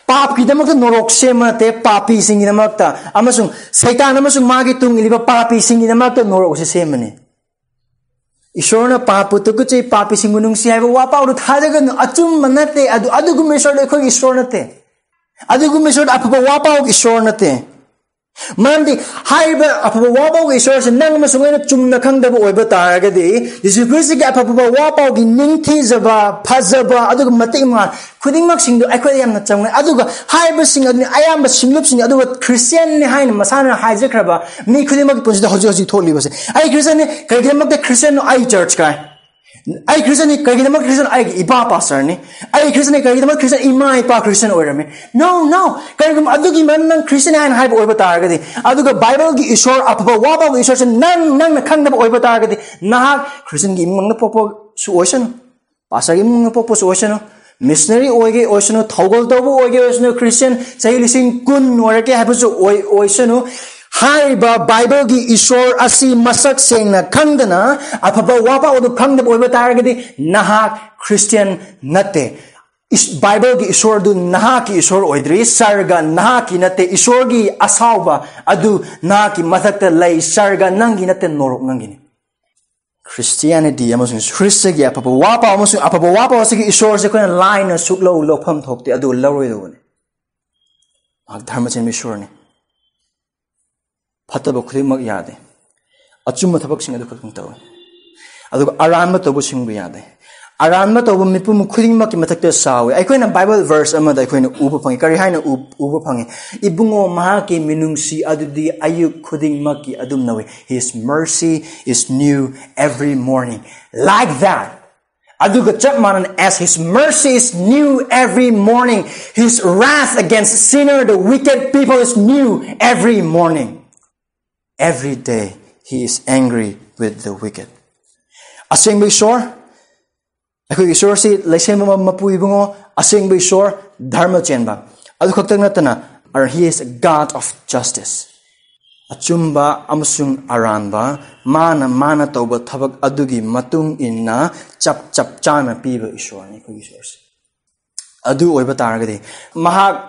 ꯄꯥꯞꯀꯤꯗꯃꯛꯇ ꯅꯣꯔꯣꯛ ꯁꯦꯝꯕ ꯅꯠꯇꯦ ꯄꯥꯄꯤꯁꯤꯡꯒꯤꯗꯃꯛꯇ ꯑꯃꯁꯨꯡ ꯁꯩꯇꯥꯟ ꯑꯃꯁꯨꯡ ꯃꯥꯒꯤ ꯇꯨꯡ ꯏꯜꯂꯤꯕ ꯄꯥꯄꯤꯁꯤꯡꯒꯤꯗꯃꯛꯇ ꯅꯣꯔꯣꯛꯁꯦ ꯁꯦꯝꯕꯅꯤ ꯏꯁꯣꯔꯅ ꯄꯥꯞꯄꯨ ꯇꯨꯀꯠꯆꯩ ꯄꯥꯄꯤꯁꯤꯡꯕꯨ ꯅꯨꯡꯁꯤ ꯍꯥꯏꯕ ꯋꯥꯄꯥꯎꯗꯨ ꯊꯥꯖꯒꯅꯨ ꯑꯆꯨꯝꯕ ꯅꯠꯇꯦ ꯑꯗꯨ ꯑꯗꯨꯒꯨꯝꯕ ꯏꯁꯣꯔꯗ ꯑꯩꯈꯣꯏꯒꯤ ꯏꯁꯣꯔ ꯅꯠꯇꯦ ꯑꯗꯨꯒꯨꯝꯕ ꯏꯁꯣꯔꯗ ꯑꯐꯕ ꯋꯥꯄꯥꯎꯒꯤ ꯏꯁꯣꯔ ꯅꯠꯇꯦ ꯃꯔꯝꯗꯤ ꯍꯥꯏꯔꯤꯕ ꯑꯐꯕ ꯋꯥꯄꯥꯎꯒꯤ ꯏꯁꯣꯔꯁꯦ ꯅꯪ ꯑꯃꯁꯨꯡ ꯑꯩꯅ ꯆꯨꯝꯅ ꯈꯪꯗꯕ ꯑꯣꯏꯕ ꯇꯥꯔꯒꯗꯤ ꯌꯤꯁꯨ ꯈ꯭ꯔꯤꯁꯇꯒꯤ ꯑꯐꯕ ꯋꯥꯄꯥꯎꯒꯤ ꯅꯤꯡꯊꯤꯖꯕ ꯐꯖꯕ ꯑꯗꯨꯒ ꯃꯇꯤꯛ ꯃꯉꯥꯜ ꯈꯨꯗꯤꯡꯃꯛꯁꯤꯡꯗꯨ ꯑꯩꯈꯣꯏꯗ ꯌꯥꯝꯅ ꯆꯪꯉꯦ ꯑꯗꯨꯒ ꯍꯥꯏꯔꯤꯕꯁꯤꯡ ꯑꯗꯨꯅꯤ ꯑꯌꯥꯝꯕ ꯁꯤꯡꯂꯨꯞꯁꯤꯡ ꯑꯗꯨꯒ ꯈ꯭ꯔꯤꯁꯇꯤꯌꯟꯅꯤ ꯍꯥꯏꯅ ꯃꯁꯥꯅ ꯍꯥꯏꯖꯈ꯭ꯔꯕ ꯃꯤ ꯈꯨꯗꯤꯡꯃꯛꯀꯤ ꯄꯨꯟꯁꯤꯗ ꯍꯧꯖꯤꯛ ꯍꯧꯖꯤꯛ ꯊꯣꯛꯂꯤꯕꯁꯦ ꯑꯩ ꯈ꯭ꯔꯤꯁꯇꯤꯌꯟꯅꯤ ꯀꯔꯤꯒꯤꯗꯃꯛꯇ ꯈ꯭ꯔꯤꯁꯇꯤꯌꯟꯅꯣ ꯑꯩ ꯆꯔꯆ ꯀꯥꯏ Ay Christian kagidama Christian ay iba pastor ni. Ay Christian kagidama Christian ima iba Christian oirami. No, no. Kagam adugi man nang Christian han hai oiba targadi. Aduga Bible gi isor apaba waba gi isor nang nang na kang na oiba targadi. Nah Christian gi imang na popo su oisano. Pastor gi imang na popo su oisano. missionary oige oisano thogol dobo oige oisano Christian chai lising kun norake habu oisano. ꯍꯥꯏꯔꯤꯕ ꯕꯥꯏꯕꯜꯒꯤ ꯏꯁꯣꯔ ꯑꯁꯤ ꯃꯁꯛ ꯁꯦꯡꯅ ꯈꯪꯗꯅ ꯑꯐꯕ ꯋꯥꯄꯥꯎ ꯑꯗꯨ ꯈꯪꯗꯕ ꯑꯣꯏꯕ ꯇꯥꯔꯒꯗꯤ ꯅꯍꯥꯛ ꯈ꯭ꯔꯤꯁꯇꯤꯌꯟ ꯅꯠꯇꯦ ꯕꯥꯏꯕꯜꯒꯤ ꯏꯁꯣꯔꯗꯨ ꯅꯍꯥꯛꯀꯤ ꯏꯁꯣꯔ ꯑꯣꯏꯗ꯭ꯔꯤ ꯁꯔꯒ ꯅꯍꯥꯛꯀꯤ ꯅꯠꯇꯦ ꯏꯁꯣꯔꯒꯤ ꯑꯁꯥꯎꯕ ꯑꯗꯨ ꯅꯍꯥꯛꯀꯤ ꯃꯊꯛꯇ ꯂꯩ ꯁꯔꯒ ꯅꯪꯒꯤ ꯅꯠꯇꯦ ꯅꯣꯔꯣꯛ ꯅꯪꯒꯤꯅꯤ ꯈ꯭ꯔꯤꯁꯇꯤꯌꯥꯅꯤꯇꯤ ꯑꯃꯁꯨꯡ ꯈ꯭ꯔꯤꯁꯇꯒꯤ ꯑꯐꯕ ꯋꯥꯄꯥꯎ ꯑꯃꯁꯨꯡ ꯑꯐꯕ ꯋꯥꯄꯥꯎ ꯑꯁꯤꯒꯤ ꯏꯁꯣꯔꯁꯦ ꯑꯩꯈꯣꯏꯅ ꯂꯥꯏꯅ ꯁꯨꯛꯂꯧ ꯂꯧꯐꯝ ꯊꯣꯛꯇꯦ ꯑꯗꯨ ꯂꯧꯔꯣꯏꯗꯧꯕꯅꯤ ꯃꯍꯥꯛ ꯙꯔꯃ ꯆꯦꯟꯕ ꯏꯁꯣꯔꯅꯤ ꯐꯠꯇꯕ ꯈꯨꯗꯤꯡꯃꯛ ꯌꯥꯗꯦ ꯑꯆꯨꯝꯕ ꯊꯕꯛꯁꯤꯡ ꯑꯗꯨ ꯈꯛꯇꯪ ꯇꯧꯏ ꯑꯗꯨꯒ ꯑꯔꯥꯟꯕ ꯇꯧꯕꯁꯤꯡꯕꯨ ꯌꯥꯗꯦ ꯑꯔꯥꯟꯕ ꯇꯧꯕ ꯃꯤꯄꯨꯝ ꯈꯨꯗꯤꯡꯃꯛꯀꯤ ꯃꯊꯛꯇ ꯁꯥꯎꯏ ꯑꯩꯈꯣꯏꯅ ꯕꯥꯏꯕꯜ ꯚꯔꯁ ꯑꯃꯗ ꯑꯩꯈꯣꯏꯅ ꯎꯕ ꯐꯪꯉꯤ ꯀꯔꯤ ꯍꯥꯏꯅ ꯎꯕ ꯐꯪꯉꯤ ꯏꯕꯨꯡꯉꯣ ꯃꯍꯥꯛꯀꯤ ꯃꯤꯅꯨꯡꯁꯤ ꯑꯗꯨꯗꯤ ꯑꯌꯨꯛ ꯈꯨꯗꯤꯡꯃꯛꯀꯤ ꯑꯗꯨꯝ ꯅꯧꯏ hiss mercy is new every morning like date Aduga chapmanan as his mercy is new every morning. His wrath against sinner, the wicked people is new every morning. Every day he is angry with the wicked. Asing Bishor, ako isor si laisen mo mapui bungo asing Bishor dharma chenba. Adu khaktang natana, or he is a God of justice. achumba amasung aranba mana mana tauba thabak adugi matung inna chap chap chana piba ishwarni ko ishwarsi adu oiba taragadi mahak ꯂꯩꯁꯦꯝ ꯃꯄꯨ ꯑꯣꯏꯕ ꯃꯔꯝꯅ ꯑꯗꯨꯒ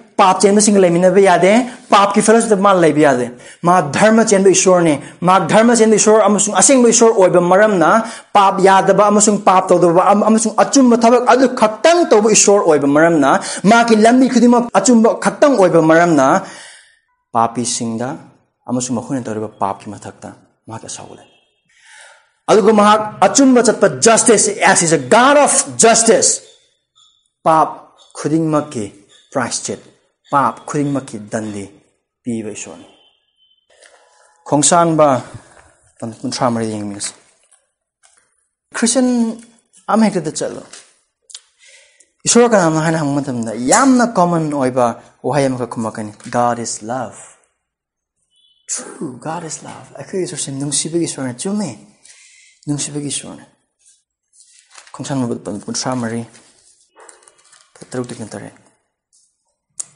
पाप चेंबसिंग लेमिनबे यादे, पाप की fellowship मा लेबे यादे। मा धर्म चेंब ईश्वर ने, मा धर्म चेंब ईश्वर, अमसुंग असिंग ईश्वर ओइब मरमना पाप यादब अमसुंग पाप तोदब अमसुंग अचुम थबक अदु खक्तंग तोब ईश्वर ओइब मरमना मा की लंबी खुदिम अचुम खक्तंग ओइब मरमना पापी सिंगदा अमसुंग मखुने तोरब पाप की मथकता मा के सौले अदुगु मा अचुम चतप justice as is a God of justice पाप खुदिंग मक्की प्रायश्चित। पाप खुदिंगमकी दंदी पीब ईश्वर खोंसानबा कुंथ्रा मरी यंगमिस क्रिश्चियन अम हेक्ट चलो ईश्वर का नाम हाना हंग मतमदा यामना common ओइबा वहाय Amka खुमकनी God is love true God is love अखै ईश्वर से नुंसिबे ईश्वर ने चुमे नुंसिबे ईश्वर ने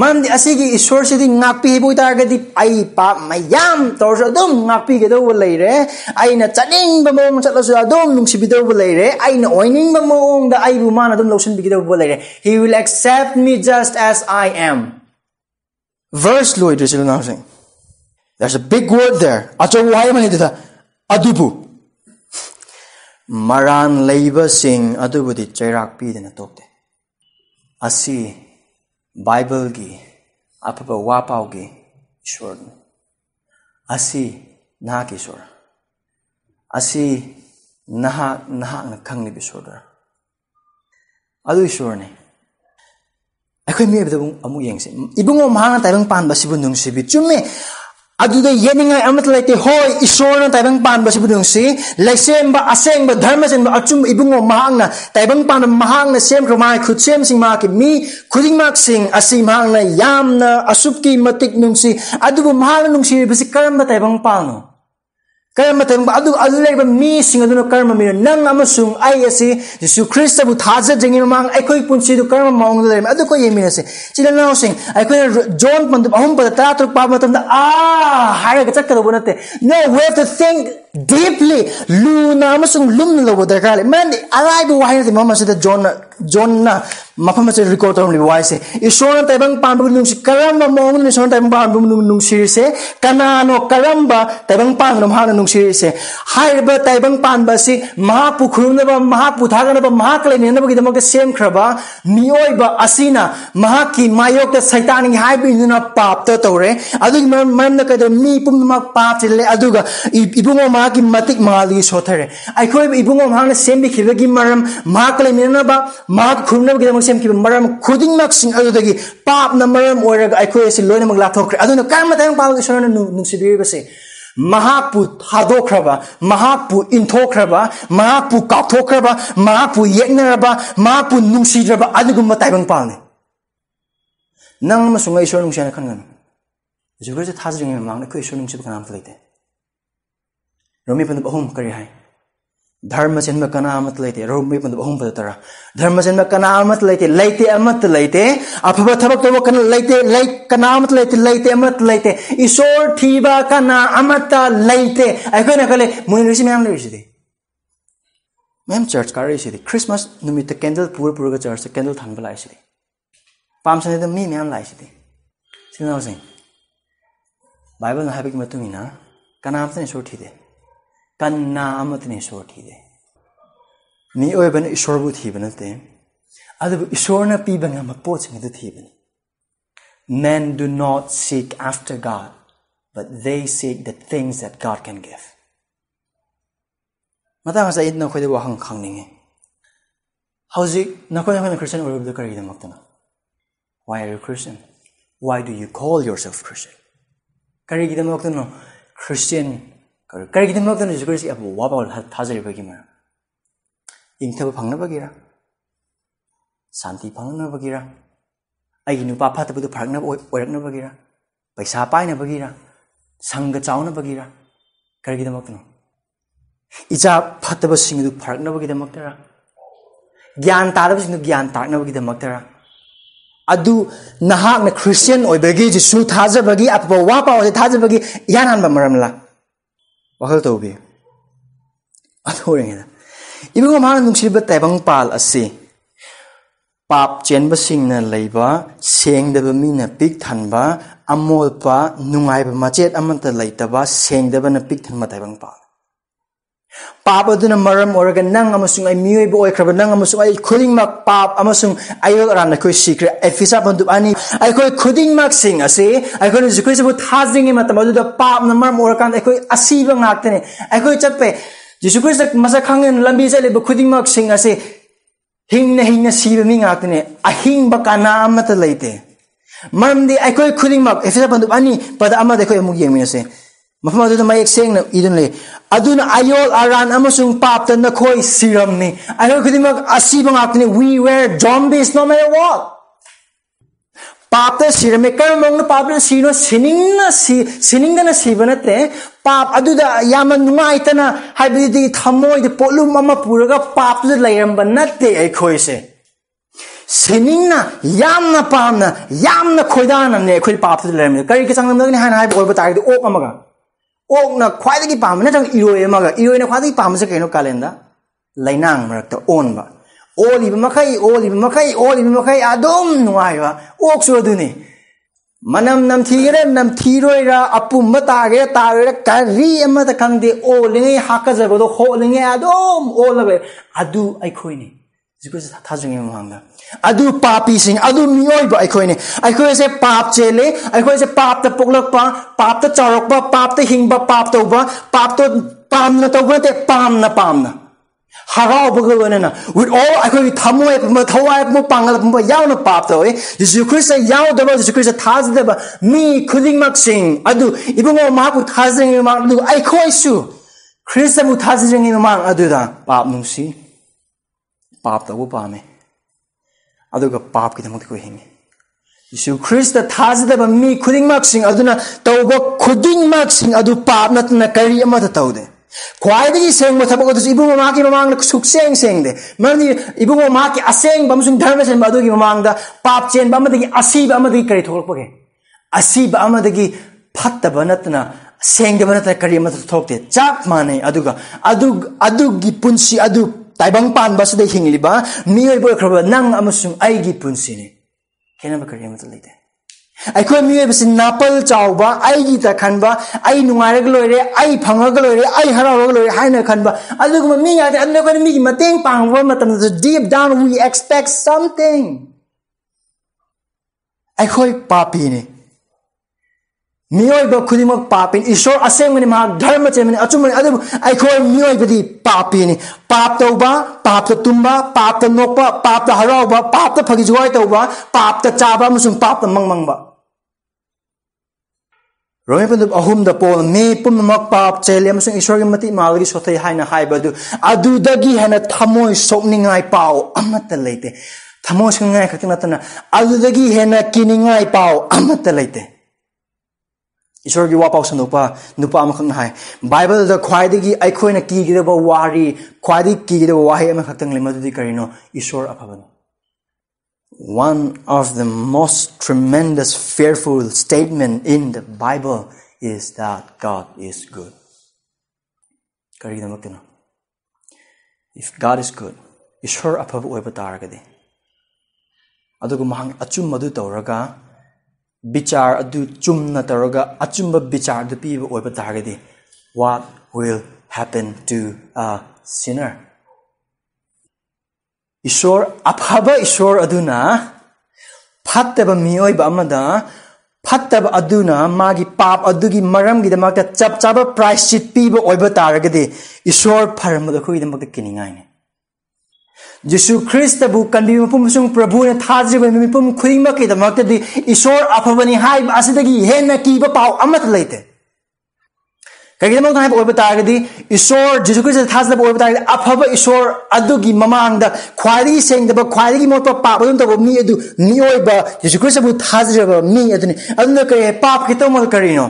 ꯃꯔꯝꯗꯤ ꯑꯁꯤꯒꯤ ꯏꯁꯣꯔꯁꯤꯗꯤ ꯉꯥꯛꯄꯤꯕ ꯑꯣꯏꯇꯥꯔꯒꯗꯤ ꯑꯩ ꯄꯥꯞ ꯃꯌꯥꯝ ꯇꯧꯔꯁꯨ ꯑꯗꯨꯝ ꯉꯥꯛꯄꯤꯒꯗꯧꯕ ꯂꯩꯔꯦ ꯑꯩꯅ ꯆꯠꯅꯤꯡꯕ ꯃꯑꯣꯡ ꯆꯠꯂꯁꯨ ꯑꯗꯨꯝ ꯅꯨꯡꯁꯤꯕꯤꯗꯧꯕ ꯂꯩꯔꯦ ꯑꯩꯅ ꯑꯣꯏꯅꯤꯡꯕ ꯃꯑꯣꯡꯗ ꯑꯩꯕꯨ ꯃꯥꯅ ꯑꯗꯨꯝ ꯂꯧꯁꯤꯟꯕꯤꯒꯗꯧꯕ ꯂꯩꯔꯦ ꯍꯤ will accept me just S I M verse ꯂꯣꯏꯗ꯭ꯔꯤꯁꯤ ꯂꯅꯥꯎꯁꯤꯡ There's a big word there. ꯑꯆꯧꯕ ꯋꯥꯍꯩ ꯑꯃꯅꯤꯗꯨꯗ ꯑꯗꯨꯕꯨ ꯃꯔꯥꯟ ꯂꯩꯕꯁꯤꯡ ꯑꯗꯨꯕꯨꯗꯤ ꯆꯩꯔꯥꯛ ꯄꯤꯗꯅ ꯇꯣꯛꯇꯦ ꯑꯁꯤ Bible गी आप वापाव गी ईश्वर असी नहा की ईश्वर असी नहा नहा खंगने भी ईश्वर अदु ईश्वर ने ꯑꯩꯈꯣꯏ ꯃꯤꯑꯣꯏꯕꯗꯕꯨ ꯑꯃꯨꯛ ꯌꯦꯡꯁꯤ ꯏꯕꯨꯡꯉꯣ ꯃꯍꯥꯛꯅ ꯑꯗꯨꯗ ꯌꯦꯠꯅꯤꯡꯉꯥꯏ ꯑꯃꯠꯇ ꯂꯩꯇꯦ ꯍꯣꯏ ꯏꯁꯣꯔꯅ ꯇꯥꯏꯕꯪ ꯄꯥꯟꯕꯁꯤꯕꯨ ꯅꯨꯡꯁꯤ ꯂꯩꯁꯦꯝꯕ ꯑꯁꯦꯡꯕ ꯙꯔꯃ ꯆꯦꯟꯕ ꯑꯆꯨꯝꯕ ꯏꯕꯨꯡꯉꯣ ꯃꯍꯥꯛꯅ ꯇꯥꯏꯕꯪ ꯄꯥꯟꯕ ꯃꯍꯥꯛꯅ ꯁꯦꯝꯈ꯭ꯔꯕ ꯃꯍꯥꯛꯀꯤ ꯈꯨꯠꯁꯦꯝꯁꯤꯡ ꯃꯍꯥꯛꯀꯤ ꯃꯤ ꯈꯨꯗꯤꯡꯃꯛꯁꯤꯡ ꯑꯁꯤ ꯃꯍꯥꯛꯅ ꯌꯥꯝꯅ ꯑꯁꯨꯛꯀꯤ ꯃꯇꯤꯛ ꯅꯨꯡꯁꯤ ꯑꯗꯨꯕꯨ ꯃꯍꯥꯛꯅ ꯅꯨꯡꯁꯤꯔꯤꯕꯁꯤ ꯀꯔꯝꯕ ꯇꯥꯏꯕꯪ ꯄꯥꯟꯅꯣ ꯀꯔꯝꯕ ꯃꯇꯝꯗ ꯑꯗꯨ ꯑꯗꯨ ꯂꯩꯔꯤꯕ ꯃꯤꯁꯤꯡ ꯑꯗꯨꯅ ꯀꯔꯝꯕ ꯃꯤꯅꯣ ꯅꯪ ꯑꯃꯁꯨꯡ ꯑꯩ ꯑꯁꯤ ꯖꯤꯁꯨ ꯈ꯭ꯔꯤꯁꯇꯕꯨ ꯊꯥꯖꯗ꯭ꯔꯤꯉꯩ ꯃꯃꯥꯡ ꯑꯩꯈꯣꯏ ꯄꯨꯟꯁꯤꯗꯨ ꯀꯔꯝꯕ ꯃꯑꯣꯡꯗ ꯂꯩꯔꯝꯃꯤ ꯑꯗꯨ ꯑꯩꯈꯣꯏ ꯌꯦꯡꯃꯤꯟꯅꯁꯤ ꯏꯆꯤꯜ ꯏꯅꯥꯎꯁꯤꯡ ꯑꯩꯈꯣꯏꯅ ꯖꯣꯟ ꯄꯟꯗꯨꯞ ꯑꯍꯨꯝ ꯄꯗ ꯇꯔꯥ ꯇꯔꯨꯛ ꯄꯥꯕ ꯃꯇꯝꯗ ꯑꯥ ꯍꯥꯏꯔꯒ ꯆꯠꯀꯗꯧꯕ ꯅꯠꯇꯦ ꯅꯣ ꯋꯤ ꯍꯦꯞ to thing deeply luna amasung lumna lobo darkar man bu wahai ti mama sida john john na mafam se record li wai se isona taibang pan bu nung karam ba mong ni isona taibang pan bu nung sir se kana no karam ba taibang pan rom ha nung sir se hai ba taibang pan ba si ma pu khrum na ba ma pu tha na ba ma kle ne ba ki dam ka sem khra ba mioi ba asina ma ki mayok ta saitan ngi hai bi na pap ta to re adu man na ka mi pum ma pap le adu ga ibungo ma ꯃꯥꯒꯤ ꯃꯇꯤꯛ ꯃꯉꯥꯜꯗꯒꯤ ꯁꯣꯊꯔꯦ ꯑꯩꯈꯣꯏꯕꯨ ꯏꯕꯨꯡꯉꯣ ꯃꯍꯥꯛꯅ ꯁꯦꯝꯕꯤꯈꯤꯕꯒꯤ ꯃꯔꯝ ꯃꯍꯥꯛ ꯂꯩꯃꯤꯟꯅꯅꯕ ꯃꯍꯥꯛ ꯈꯨꯔꯨꯝꯅꯕꯒꯤꯗꯃꯛ ꯁꯦꯝꯈꯤꯕ ꯃꯔꯝ ꯈꯨꯗꯤꯡꯃꯛꯁꯤꯡ ꯑꯗꯨꯗꯒꯤ ꯄꯥꯞꯅ ꯃꯔꯝ ꯑꯣꯏꯔꯒ ꯑꯩꯈꯣꯏ ꯑꯁꯤ ꯂꯣꯏꯅꯃꯛ ꯂꯥꯞꯊꯣꯛꯈ꯭ꯔꯦ ꯑꯗꯨꯅ ꯀꯔꯝꯕ ꯇꯥꯏꯕꯪ ꯄꯥꯟꯕ ꯏꯁꯣꯔꯅ ꯅꯨꯡꯁꯤꯕꯤꯔꯤꯕꯁꯦ ꯃꯍꯥꯛꯄꯨ ꯊꯥꯗꯣꯛꯈ꯭ꯔꯕ ꯃꯍꯥꯛꯄꯨ ꯏꯟꯊꯣꯛꯈ꯭ꯔꯕ ꯃꯍꯥꯛꯄꯨ ꯀꯥꯎꯊꯣꯛꯈ꯭ꯔꯕ ꯃꯍꯥꯛꯄꯨ ꯌꯦꯛꯅꯔꯕ ꯃꯍꯥꯛꯄꯨ ꯅꯨꯡꯁꯤꯗ꯭ꯔꯕ ꯑꯗꯨꯒꯨꯝꯕ ꯇꯥꯏꯕꯪ ꯄꯥꯜꯅꯤ ꯅꯪ ꯑꯃꯁꯨꯡ ꯑꯩ ꯏꯁꯣꯔ ꯅꯨꯡꯁꯤ ꯍꯥꯏꯅ ꯈꯟꯒꯅꯨ ꯍꯧꯖꯤꯛ ꯈꯔꯁꯦ ꯊꯥꯖꯗ꯭ꯔꯤꯉꯩ ꯃꯃꯥꯡꯗ ꯑꯩꯈꯣꯏ ꯏꯁꯣꯔ ꯅꯨꯡꯁꯤꯕ ꯀꯅꯥꯝꯇ ꯂꯩꯇꯦ रोमी पंद्रह अहम करी है धर्म चेन में कना मत लेते रोमी पंद्रह अहम पद तरा धर्म चेन में कना मत लेते लेते अमत लेते अफब थबक तो कन लेते ले कना मत लेते लेते अमत लेते ईश्वर ठीबा कना अमत लेते ऐको न कले मुनि ऋषि में हम ऋषि मैम चर्च का रही क्रिसमस नुमित कैंडल पूरा पूरा चर्च कैंडल थान लाई थी पाम से मी मैम थी सिंह बाइबल है की कनामतने ईश्वर थीदे ganna amatni shorti ni oi ban bu thi ban te. Adab na pi ban ma po chang de men do not seek after god but they seek the things that god can give. Mata sa it na khoi de how is na khoi na christian or the why are you christian? Why do you call yourself christian? Kari gi christian ꯀꯔꯤꯒꯤꯗ ꯃꯔꯛꯇ ꯅꯖꯨ ꯀꯔꯤꯁꯤ ꯑꯕꯨ ꯋꯥꯕꯥꯎꯜ ꯊꯥꯖꯔꯤꯕꯒꯤ ꯃꯔꯝ ꯏꯪꯊꯕ ꯐꯪꯅꯕꯒꯤꯔ ꯁꯥꯟꯇꯤ ꯐꯪꯅꯕꯒꯤꯔ ꯑꯩꯒꯤ ꯅꯨꯄꯥ ꯐꯠꯇꯕꯗꯨ ꯐꯔꯛꯅꯕ ꯑꯣꯏꯔꯛꯅꯕꯒꯤꯔ ꯄꯩꯁꯥ ꯄꯥꯏꯅꯕꯒꯤꯔ ꯁꯪꯒ ꯆꯥꯎꯅꯕꯒꯤꯔ ꯀꯔꯤꯒꯤꯗꯃꯛꯇꯅꯣ ꯏꯆꯥ ꯐꯠꯇꯕꯁꯤꯡ ꯑꯗꯨ ꯐꯔꯛꯅꯕꯒꯤꯗꯃꯛꯇꯔ ꯒ꯭ꯌꯥꯟ ꯇꯥꯗꯕꯁꯤꯡꯗꯨ ꯒ꯭ꯌꯥꯟ ꯇꯥꯔꯛꯅꯕꯒꯤꯗꯃꯛꯇꯔ ꯑꯗꯨ ꯅꯍꯥꯛꯅ ꯈ꯭ꯔꯤꯁꯇꯤꯌꯟ ꯑꯣꯏꯕꯒꯤ ꯖꯤꯁꯨ ꯊꯥꯖꯕꯒꯤ ꯑꯐꯕ ꯋꯥ ꯄꯥꯎꯁꯦ ꯊꯥꯖꯕꯒꯤ ꯏꯍꯥꯟ ꯍꯥꯟꯕ ꯃꯔꯝꯂ ꯋꯥꯈꯜ ꯇꯧꯕꯤ ꯑꯗꯨ ꯑꯣꯏꯔꯤꯉꯩꯗ ꯏꯕꯨꯡꯉꯣ ꯃꯍꯥꯛꯅ ꯅꯨꯡꯁꯤꯕ ꯇꯥꯏꯕꯪ ꯄꯥꯜ ꯑꯁꯤ ꯄꯥꯞ ꯆꯦꯟꯕꯁꯤꯡꯅ ꯂꯩꯕ ꯁꯦꯡꯗꯕ ꯃꯤꯅ ꯄꯤꯛ ꯊꯟꯕ ꯑꯃꯣꯠꯄ ꯅꯨꯡꯉꯥꯏꯕ ꯃꯆꯦꯠ ꯑꯃꯠꯇ ꯂꯩꯇꯕ ꯁꯦꯡꯗꯕꯅ ꯄꯤꯛ ꯊꯟꯕ ꯇꯥꯏꯕꯪ ꯄꯥꯜ Pap aduna maram oraga nang amasung ay miyoy bo oikraba nang amasung ay kuding mak pap amasung ayol aran na koy sikre. Ay fisa bandu ani. Ay koy kuding mak sing ase. Ay koy zikri sabu thazing ima tamadu da pap na maram orakan ay koy asiba ngaktene ay koy chatpe jisu kris dak masa khangen lambi sa lebo kuding mak sing ase. Hing na hing na siba mi ngaktene ahing ba kana amata leite. Maram di ay koy kuding mak efisa bandu ani. Pada amada koy mug yeng mi ase. Aran amasung pap tan na koy siram ni ay koy kuding mak asiba ngak ne we were zombies no matter what पाप पाप सिनो sinning sinning पाप याम नुआइतना हाइबदी थमोय पोलुम अमा पुरगा पाप अखोइसे sinning यामना पामना यामना खोइदानने अखोइ पाप संगमदगनि हान हाइब ओइब तागदि ओक अमगा ओकना ख्वाइदगी पाम नजंग इरोय अमगा इरोयना ख्वाइदगी पाम से केनो कालेंदा लाइनांग मरक्ता ओनबा ओलिब मखै ओलिब मखै ओलिब मखै अदुम नुआइबा ओक्सु अदुनि मनम नमथीगरे नमथीरोइरा अपुम तागे तागे करी अमत खंगदे ओलिंगे हाकजबदो होलिंगे अदुम ओलबे अदु अइखोइनि जिकुस थाजंगे महांगा अदु पापी सिंह अदु अइखोइनि अइखोइसे पाप चेले अइखोइसे पाप त पाप त चारकपा पाप त पाप तौबा पाप तो तौबा ते eh mak sing adu ibungo ma ku thazing ma adu ai khoi su christ mu thazing ma adu da pap nu si pap da wo pa me adu ga pap ki thamok ko hingi jesu christ thaz da mi khuding mak sing adu na tawba khuding mak sing adu pap na na kari ama ta tawde ख्वाइदगी Seng थबक अदुस इबुंग माकी ममांग सुख सेंग सेंग दे मरनी इबुंग माकी असेंग बमसुंग धर्म सेंग बदुगी ममांग पाप chain बमदगी असीब अमदगी करी थोलपगे असीब अमदगी फत्तब नतना सेंगदब नतना करी अमत थोकते चाक माने अदुगा अदु अदुगी पुंसी अदु taibang pan ba sa hing liba miyoy bo kraba nang amasung ay gi punsi ni kena ba kariya matal ite ai ko miyoy basi napal chau ba ai gi ta khan ba ay nungare ga loire ai phanga ga loire ai hara ga loire hai na khan ba adu ko mi ya ta adu ko mi gi mateng pang ba matam the deep down we expect something. ai khoi papi ni मोयब खुदिमक पापी इसोर असेंगे धर्म चेमें अचुमने अदब पापी पाप तौबा पाप तुम्बा पाप नोप पाप हरब पाप फगि जुवाय पाप चाब मुसुम पाप मंगमंगबा रोमे पंदुब अहम पोल मे पुम पाप चेल मुसुम की मति माल सोथै हाइना हाइबदु अदुदगी हेना पाओ लेते थमो सोनी खतनतना अदुदगी हेना किनिंगाय पाओ लेते ꯏꯁꯣꯔꯒꯤ ꯋꯥ ꯄꯥꯎꯁꯟꯗꯣꯛꯄ ꯅꯨꯄꯥ ꯑꯃꯈꯛꯅ ꯍꯥꯏ ꯕꯥꯏꯕꯜꯗ ꯈ꯭ꯋꯥꯏꯗꯒꯤ ꯑꯩꯈꯣꯏꯅ ꯀꯤꯒꯗꯕ ꯋꯥꯔꯤ ꯈ꯭ꯋꯥꯏꯗꯒꯤ ꯀꯤꯒꯗꯕ ꯋꯥꯍꯩ ꯑꯃꯈꯛꯇꯪ ꯂꯩ ꯃꯗꯨꯗꯤ ꯀꯔꯤꯅꯣ ꯏꯁꯣꯔ ꯑꯐꯕꯅꯤ one of the most tremendous fearful statement in the bible is that god is good ꯀꯔꯤꯒꯤꯗꯃꯛꯇꯅꯣ if god is good ꯏꯁꯣꯔ ꯑꯐꯕ ꯑꯣꯏꯕ ꯇꯥꯔꯒꯗꯤ ꯑꯗꯨꯒ ꯃꯍꯥꯛ ꯑꯆꯨꯝꯕ ꯑꯗꯨ ꯇꯧꯔꯒ विचार अदु चुमना तौरगा अचुम विचार दु पीब ओइब तारगदि what will happen to a sinner? ईश्वर अफब ईश्वर अदुना, फत्तब मियोइब अमदा, फत्तब अदुना, मागी पाप अदुगी मरमगिदमक्ता चप चाब प्रायश्चित पीब ओइब तारगदि ईश्वर खुइदमक्ता किनिंगाइने। जिसु ख्रीस्तबु कन्बी प्रभुने थाजिबा मिपुम खुदिमकदमक्तदि इसोर अफबनी हेन कीब पाव लेते कईगदमक्ता हाइब ओइब जिसु ख्रीस्त थाजब अफब इसोर अदुगी ममांग द ख्वारी सेंगदब ख्वारी की मोतो पाप अदुन तब मी मी जिसु मी पाप कितम करिनो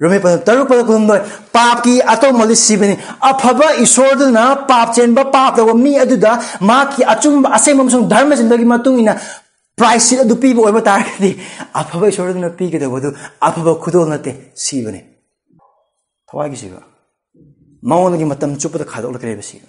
ꯔꯣꯃꯦ ꯄꯗ ꯇꯔꯨꯛ ꯄꯗ ꯈꯨꯗꯨꯝꯗꯣꯏ ꯄꯥꯞꯀꯤ ꯑꯇꯣꯝꯕ ꯁꯤꯕꯅꯤ ꯑꯐꯕ ꯏꯁꯣꯔꯗꯨꯅ ꯄꯥꯞ ꯆꯦꯟꯕ ꯄꯥꯞ ꯇꯧꯕ ꯃꯤ ꯑꯗꯨꯗ ꯃꯥꯒꯤ ꯑꯆꯨꯝꯕ ꯑꯁꯦꯡꯕ ꯑꯃꯁꯨꯡ ꯙꯔꯃꯁꯤꯡꯗꯒꯤ ꯃꯇꯨꯡ ꯏꯟꯅ ꯄ꯭ꯔꯥꯏꯁꯁꯤ ꯑꯗꯨ ꯄꯤꯕ ꯑꯣꯏꯕ ꯇꯥꯔꯒꯗꯤ ꯑꯐꯕ ꯏꯁꯣꯔꯗꯨꯅ ꯄꯤꯒꯗꯧꯕꯗꯨ ꯑꯐꯕ ꯈꯨꯗꯣꯜ ꯅꯠꯇꯦ ꯁꯤꯕꯅꯤ ꯊꯋꯥꯏꯒꯤ ꯁꯤꯕ ꯃꯉꯣꯟꯗꯒꯤ ꯃꯇꯝ ꯆꯨꯞꯄꯗ ꯈꯥꯗꯣꯛꯂꯛꯀꯗꯕ ꯁꯤꯕ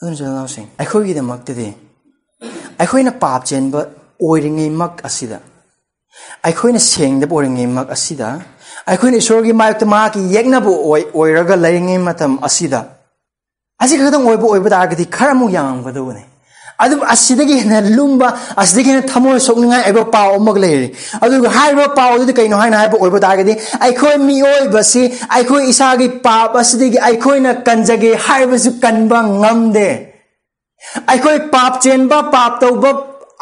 ꯑꯗꯨꯅ ꯆꯤꯜꯅꯥꯎꯁꯤꯡ ꯑꯩꯈꯣꯏꯒꯤꯗꯃꯛꯇꯗꯤ ꯑꯩꯈꯣꯏꯅ ꯄꯥꯞ ꯆꯦꯟꯕ ꯑꯣꯏꯔꯤꯉꯩꯃꯛ ꯑꯁꯤꯗ ꯑꯩꯈꯣꯏꯅ ꯁꯦꯡꯗꯕ ꯑꯣꯏꯔꯤꯉꯩꯃꯛ ꯑꯁꯤꯗ ꯑꯩꯈꯣꯏꯅ ꯏꯁꯣꯔꯒꯤ ꯃꯥꯌꯣꯛꯇ ꯃꯍꯥꯛꯀꯤ ꯌꯦꯛꯅꯕ ꯑꯣꯏꯔꯒ ꯂꯩꯔꯤꯉꯩ ꯃꯇꯝ ꯑꯁꯤꯗ ꯑꯁꯤ ꯈꯛꯇꯪ ꯑꯣꯏꯕ ꯑꯣꯏꯕ ꯇꯥꯔꯒꯗꯤ ꯈꯔ ꯑꯃꯨꯛ ꯌꯥꯝꯒꯗꯧꯕꯅꯤ ꯑꯗꯨꯕꯨ ꯑꯁꯤꯗꯒꯤ ꯍꯦꯟꯅ ꯂꯨꯝꯕ ꯑꯁꯤꯗꯒꯤ ꯍꯦꯟꯅ ꯊꯃꯣꯏ ꯁꯣꯛꯅꯤꯡꯉꯥꯏ ꯑꯣꯏꯕ ꯄꯥꯎ ꯑꯃꯒ ꯂꯩꯔꯤ ꯑꯗꯨꯒ ꯍꯥꯏꯔꯤꯕ ꯄꯥꯎ ꯑꯗꯨꯗꯤ ꯀꯩꯅꯣ ꯍꯥꯏꯅ ꯍꯥꯏꯕ ꯑꯣꯏꯕ ꯇꯥꯔꯒꯗꯤ ꯑꯩꯈꯣꯏ ꯃꯤꯑꯣꯏꯕꯁꯤ ꯑꯩꯈꯣꯏ ꯏꯁꯥꯒꯤ ꯄꯥꯞ ꯑꯁꯤꯗꯒꯤ ꯑꯩꯈꯣꯏꯅ ꯀꯟꯖꯒꯦ ꯍꯥꯏꯕꯁꯨ ꯀꯟꯕ ꯉꯝꯗꯦ ꯑꯩꯈꯣꯏ ꯄꯥꯞ ꯆꯦꯟꯕ ꯄꯥꯞ ꯇꯧꯕ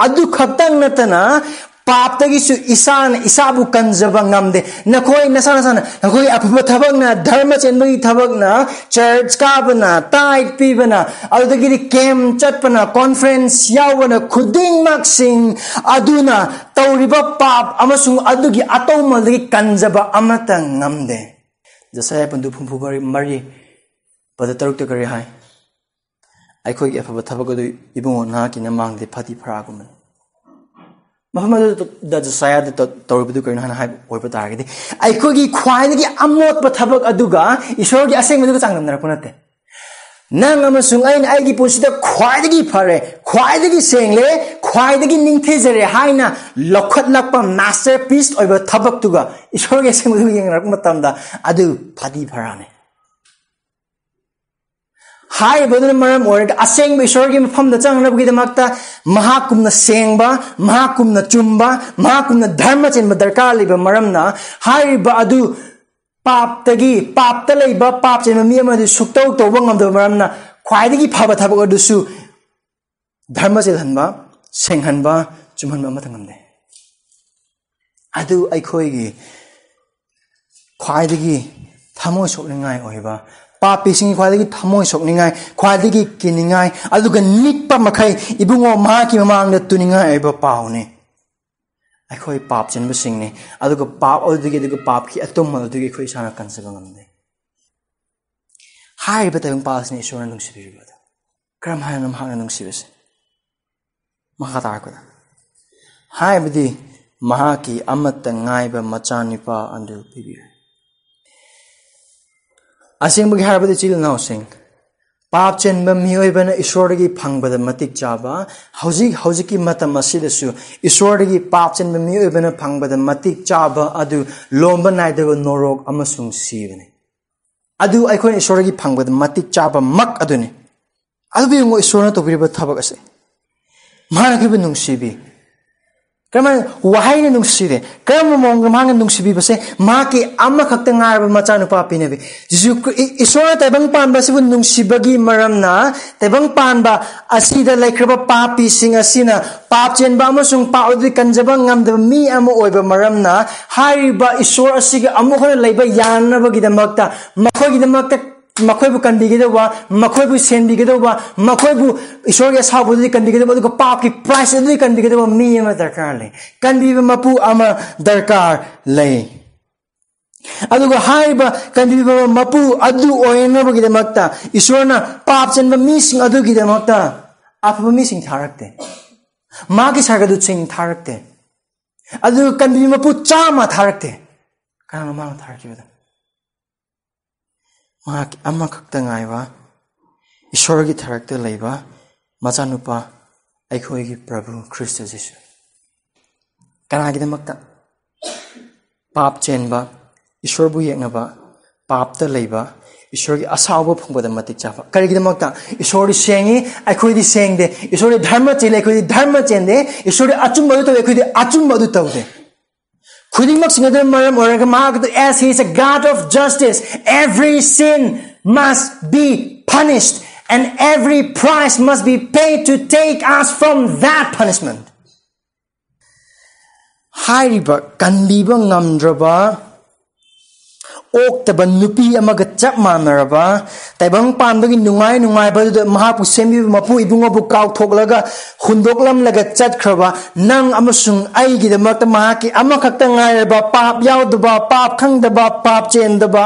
ꯑꯗꯨ ꯈꯛꯇꯪ ꯅꯠꯇꯅ पापतगीसु इसान इसाबु कंजबा ngamde nakhoi nasa nasa nakhoi apuma thabak na dharma chenbagi thabak na church ka bana tight pi bana adudagi kem chat bana conference yawana khuding mak sing aduna tauriba pap amasung adugi atau malagi kanjaba amata ngamde jasai pandu phumpu bari mari pada taruk to kare hai akhoi ge apaba thabak do ibung na ki na mangde phati phra gumna ꯃꯐꯝ ꯑꯗꯨꯗ ꯖꯁꯥꯌꯥꯗ ꯇꯧꯔꯤꯕꯗꯨ ꯀꯔꯤꯅꯣ ꯍꯥꯏꯅ ꯍꯥꯏꯕ ꯑꯣꯏꯕ ꯇꯥꯔꯒꯗꯤ ꯑꯩꯈꯣꯏꯒꯤ ꯈ꯭ꯋꯥꯏꯗꯒꯤ ꯑꯃꯣꯠꯄ ꯊꯕꯛ ꯑꯗꯨꯒ ꯏꯁꯣꯔꯒꯤ ꯑꯁꯦꯡꯕꯗꯨꯒ ꯆꯥꯡꯗꯝꯅꯔꯛꯄ ꯅꯠꯇꯦ ꯅꯪ ꯑꯃꯁꯨꯡ ꯑꯩꯅ ꯑꯩꯒꯤ ꯄꯨꯟꯁꯤꯗ ꯈ꯭ꯋꯥꯏꯗꯒꯤ ꯐꯔꯦ ꯈ꯭ꯋꯥꯏꯗꯒꯤ ꯁꯦꯡꯂꯦ ꯈ꯭ꯋꯥꯏꯗꯒꯤ ꯅꯤꯡꯊꯤꯖꯔꯦ ꯍꯥꯏꯅ ꯂꯧꯈꯠꯂꯛꯄ ꯃꯥꯁꯇꯔ ꯄꯤꯁ ꯑꯣꯏꯕ ꯊꯕꯛꯇꯨꯒ ꯏꯁꯣꯔꯒꯤ ꯑꯁꯦꯡꯕꯗꯨꯒ ꯌꯦꯡꯅꯔꯛꯄ ꯃꯇꯝꯗ ꯑꯗꯨ ꯐꯗꯤ ꯐꯔꯥꯅꯤ ꯍꯥꯏꯔꯤꯕꯗꯨꯅ ꯃꯔꯝ ꯑꯣꯏꯔꯒ ꯑꯁꯦꯡꯕ ꯏꯁꯣꯔꯒꯤ ꯃꯐꯝꯗ ꯆꯪꯅꯕꯒꯤꯗꯃꯛꯇ ꯃꯍꯥꯛꯀꯨꯝꯅ ꯁꯦꯡꯕ ꯃꯍꯥꯛꯀꯨꯝꯅ ꯆꯨꯝꯕ ꯃꯍꯥꯛꯀꯨꯝꯅ ꯙꯔꯃ ꯆꯦꯟꯕ ꯗꯔꯀꯥꯔ ꯂꯩꯕ ꯃꯔꯝꯅ ꯍꯥꯏꯔꯤꯕ ꯑꯗꯨ ꯄꯥꯞꯇꯒꯤ ꯄꯥꯞꯇ ꯂꯩꯕ ꯄꯥꯞ ꯆꯦꯟꯕ ꯃꯤ ꯑꯃꯗꯤ ꯁꯨꯛꯇꯧ ꯇꯧꯕ ꯉꯝꯗꯕ ꯃꯔꯝꯅ ꯈ꯭ꯋꯥꯏꯗꯒꯤ ꯐꯕ ꯊꯕꯛ ꯑꯗꯨꯁꯨ ꯙꯔꯃ ꯆꯦꯜꯍꯟꯕ ꯁꯦꯡꯍꯟꯕ ꯆꯨꯝꯍꯟꯕ ꯑꯃꯠꯇ ꯉꯝꯗꯦ ꯑꯗꯨ ꯑꯩꯈꯣꯏꯒꯤ ꯈ꯭ꯋꯥꯏꯗꯒꯤ ꯊꯃꯣꯏ ꯁꯣꯛꯅꯤꯡꯉꯥꯏ ꯑꯣꯏꯕ ꯄꯥꯄꯤꯁꯤꯡꯒꯤ ꯈ꯭ꯋꯥꯏꯗꯒꯤ ꯊꯃꯣꯏ ꯁꯣꯛꯅꯤꯡꯉꯥꯏ ꯈ꯭ꯋꯥꯏꯗꯒꯤ ꯀꯤꯅꯤꯡꯉꯥꯏ ꯑꯗꯨꯒ ꯅꯤꯛꯄ ꯃꯈꯩ ꯏꯕꯨꯡꯉꯣ ꯃꯍꯥꯛꯀꯤ ꯃꯃꯥꯡꯗ ꯇꯨꯅꯤꯡꯉꯥꯏ ꯑꯣꯏꯕ ꯄꯥꯎꯅꯤ ꯑꯩꯈꯣꯏ ꯄꯥꯞ ꯆꯦꯟꯕꯁꯤꯡꯅꯤ ꯑꯗꯨꯒ ꯄꯥꯞ ꯑꯗꯨꯗꯒꯤ ꯑꯗꯨꯒ ꯄꯥꯞꯀꯤ ꯑꯇꯨꯝꯕ ꯑꯗꯨꯒꯤ ꯑꯩꯈꯣꯏ ꯏꯁꯥꯅ ꯀꯟꯖꯕ ꯉꯝꯗꯦ ꯍꯥꯏꯔꯤꯕ ꯇꯥꯏꯕꯪꯄꯥꯜꯁꯤꯅ ꯏꯁꯣꯔꯅ ꯅꯨꯡꯁꯤꯕꯤꯔꯤꯕꯗ ꯀꯔꯝ ꯍꯥꯏꯅ ꯃꯍꯥꯛꯅ ꯅꯨꯡꯁꯤꯕꯁꯦ ꯃꯈꯥ ꯇꯥꯔꯛꯄꯗ ꯍꯥꯏꯕꯗꯤ ꯃꯍꯥꯛꯀꯤ ꯑꯃꯠꯇ ꯉꯥꯏꯕ ꯃꯆꯥꯅꯨꯄꯥ ꯑꯗꯨ ꯄꯤꯕꯤꯔꯦ ꯑꯁꯦꯡꯕꯒꯤ ꯍꯥꯏꯔꯕꯗꯤ ꯏꯆꯤꯜ ꯏꯅꯥꯎꯁꯤꯡ ꯄꯥꯞ ꯆꯦꯟꯕ ꯃꯤꯑꯣꯏꯕꯅ ꯏꯁꯣꯔꯗꯒꯤ ꯐꯪꯕꯗ ꯃꯇꯤꯛ ꯆꯥꯕ ꯍꯧꯖꯤꯛ ꯍꯧꯖꯤꯛꯀꯤ ꯃꯇꯝ ꯑꯁꯤꯗꯁꯨ ꯏꯁꯣꯔꯗꯒꯤ ꯄꯥꯞ ꯆꯦꯟꯕ ꯃꯤꯑꯣꯏꯕꯅ ꯐꯪꯕꯗ ꯃꯇꯤꯛ ꯆꯥꯕ ꯑꯗꯨ ꯂꯣꯝꯕ ꯅꯥꯏꯗꯕ ꯅꯣꯔꯣꯛ ꯑꯃꯁꯨꯡ ꯁꯤꯕꯅꯤ ꯑꯗꯨ ꯑꯩꯈꯣꯏꯅ ꯏꯁꯣꯔꯗꯒꯤ ꯐꯪꯕꯗ ꯃꯇꯤꯛ ꯆꯥꯕ ꯃꯛ ꯑꯗꯨꯅꯤ ꯑꯗꯨꯕꯨ ꯌꯦꯡꯉꯣ ꯏꯁꯣꯔꯅ ꯇꯧꯕꯤꯔꯤꯕ ꯊꯕꯛ ꯑꯁꯦ ꯃꯍꯥꯛꯅ ꯑꯩꯈꯣꯏꯕꯨ ꯅꯨꯡꯁꯤꯕꯤ 그러면 와하이는 눈시베 그러면 몽금하는 눈시비버세 마키 아마각대 나르 마차누파 피네비 주 이소나 대방 판바시부 눈시바기 마람나 대방 판바 아시다 레크바 파피 싱아시나 팝젠바 아무숭 파우디 간자바 ngamde mi amu oiba maramna hariba isor asige amu khona leiba yanna bagida makta makho gida makta मखोबु कंदीगदबा मखोबु सेनबीगदबा मखोबु ईश्वर के असाब दे कंदीगदबा दुग पाप की प्राइस दे कंदीगदबा मी अमा दरकार ले कंदीबा मपु अमा दरकार ले अदुग हाइबा कंदीबा मपु अदु ओयनबगदमक्ता ईश्वरना पाप चनबा मी सिंग अदुगदमक्ता अफबा मी सिंग थारकते माँ की सागदु सिंग थारकते अदुग कंदीबा मपु चामा थारकते कारण माँ ꯃꯍꯥꯛ ꯑꯃꯈꯛꯇ ꯉꯥꯏꯕ ꯏꯁꯣꯔꯒꯤ ꯊꯔꯛꯇ ꯂꯩꯕ ꯃꯆꯥꯅꯨꯄꯥ ꯑꯩꯈꯣꯏꯒꯤ ꯄ꯭ꯔꯚꯨ ꯈ꯭ꯔꯤꯁꯇ ꯖꯤꯁꯨ ꯀꯅꯥꯒꯤꯗꯃꯛꯇ ꯄꯥꯞ ꯆꯦꯟꯕ ꯏꯁꯣꯔꯕꯨ ꯌꯦꯛꯅꯕ ꯄꯥꯞꯇ ꯂꯩꯕ ꯏꯁꯣꯔꯒꯤ ꯑꯁꯥꯎꯕ ꯐꯪꯕꯗ ꯃꯇꯤꯛ ꯆꯥꯕ ꯀꯔꯤꯒꯤꯗꯃꯛꯇ ꯏꯁꯣꯔꯗꯤ ꯁꯦꯡꯉꯤ ꯑꯩꯈꯣꯏꯗꯤ ꯁꯦꯡꯗꯦ ꯏꯁꯣꯔꯗꯤ ꯙꯔꯃ ꯆꯦꯜꯂꯤ ꯑꯩꯈꯣꯏꯗꯤ ꯙꯔꯃ ꯆꯦꯟꯗꯦ ꯏꯁꯣꯔꯗꯤ ꯑꯆꯨꯝꯕ ꯑꯗꯨ ꯇꯧꯏ ꯑꯩꯈꯣꯏꯗꯤ ꯑꯆꯨꯝꯕ ꯑꯗꯨ ꯇꯧꯗꯦ As he is a God of justice. Every sin must be punished and every price must be paid to take us from that punishment. ꯍꯥꯏꯔꯤꯕ ꯀꯟꯕꯤꯕ ꯉꯝꯗ꯭ꯔꯕ ꯑꯣꯛꯇꯕ ꯅꯨꯄꯤ ꯑꯃꯒ ꯆꯞ ꯃꯥꯟꯅꯔꯕ ꯇꯥꯏꯕꯪ ꯄꯥꯟꯕꯒꯤ ꯅꯨꯡꯉꯥꯏ ꯅꯨꯡꯉꯥꯏꯕꯗꯨꯗ ꯃꯍꯥꯛꯄꯨ ꯁꯦꯝꯕꯤꯕ ꯃꯄꯨ ꯏꯕꯨꯡꯉꯣꯕꯨ ꯀꯥꯎꯊꯣꯛꯂꯒ ꯍꯨꯟꯗꯣꯛꯂꯝꯂꯒ ꯆꯠꯈ꯭ꯔꯕ ꯅꯪ ꯑꯃꯁꯨꯡ ꯑꯩꯒꯤꯗꯃꯛꯇ ꯃꯍꯥꯛꯀꯤ ꯑꯃꯈꯛꯇ ꯉꯥꯏꯔꯕ ꯄꯥꯞ ꯌꯥꯎꯗꯕ ꯄꯥꯞ ꯈꯪꯗꯕ ꯄꯥꯞ ꯆꯦꯟꯗꯕ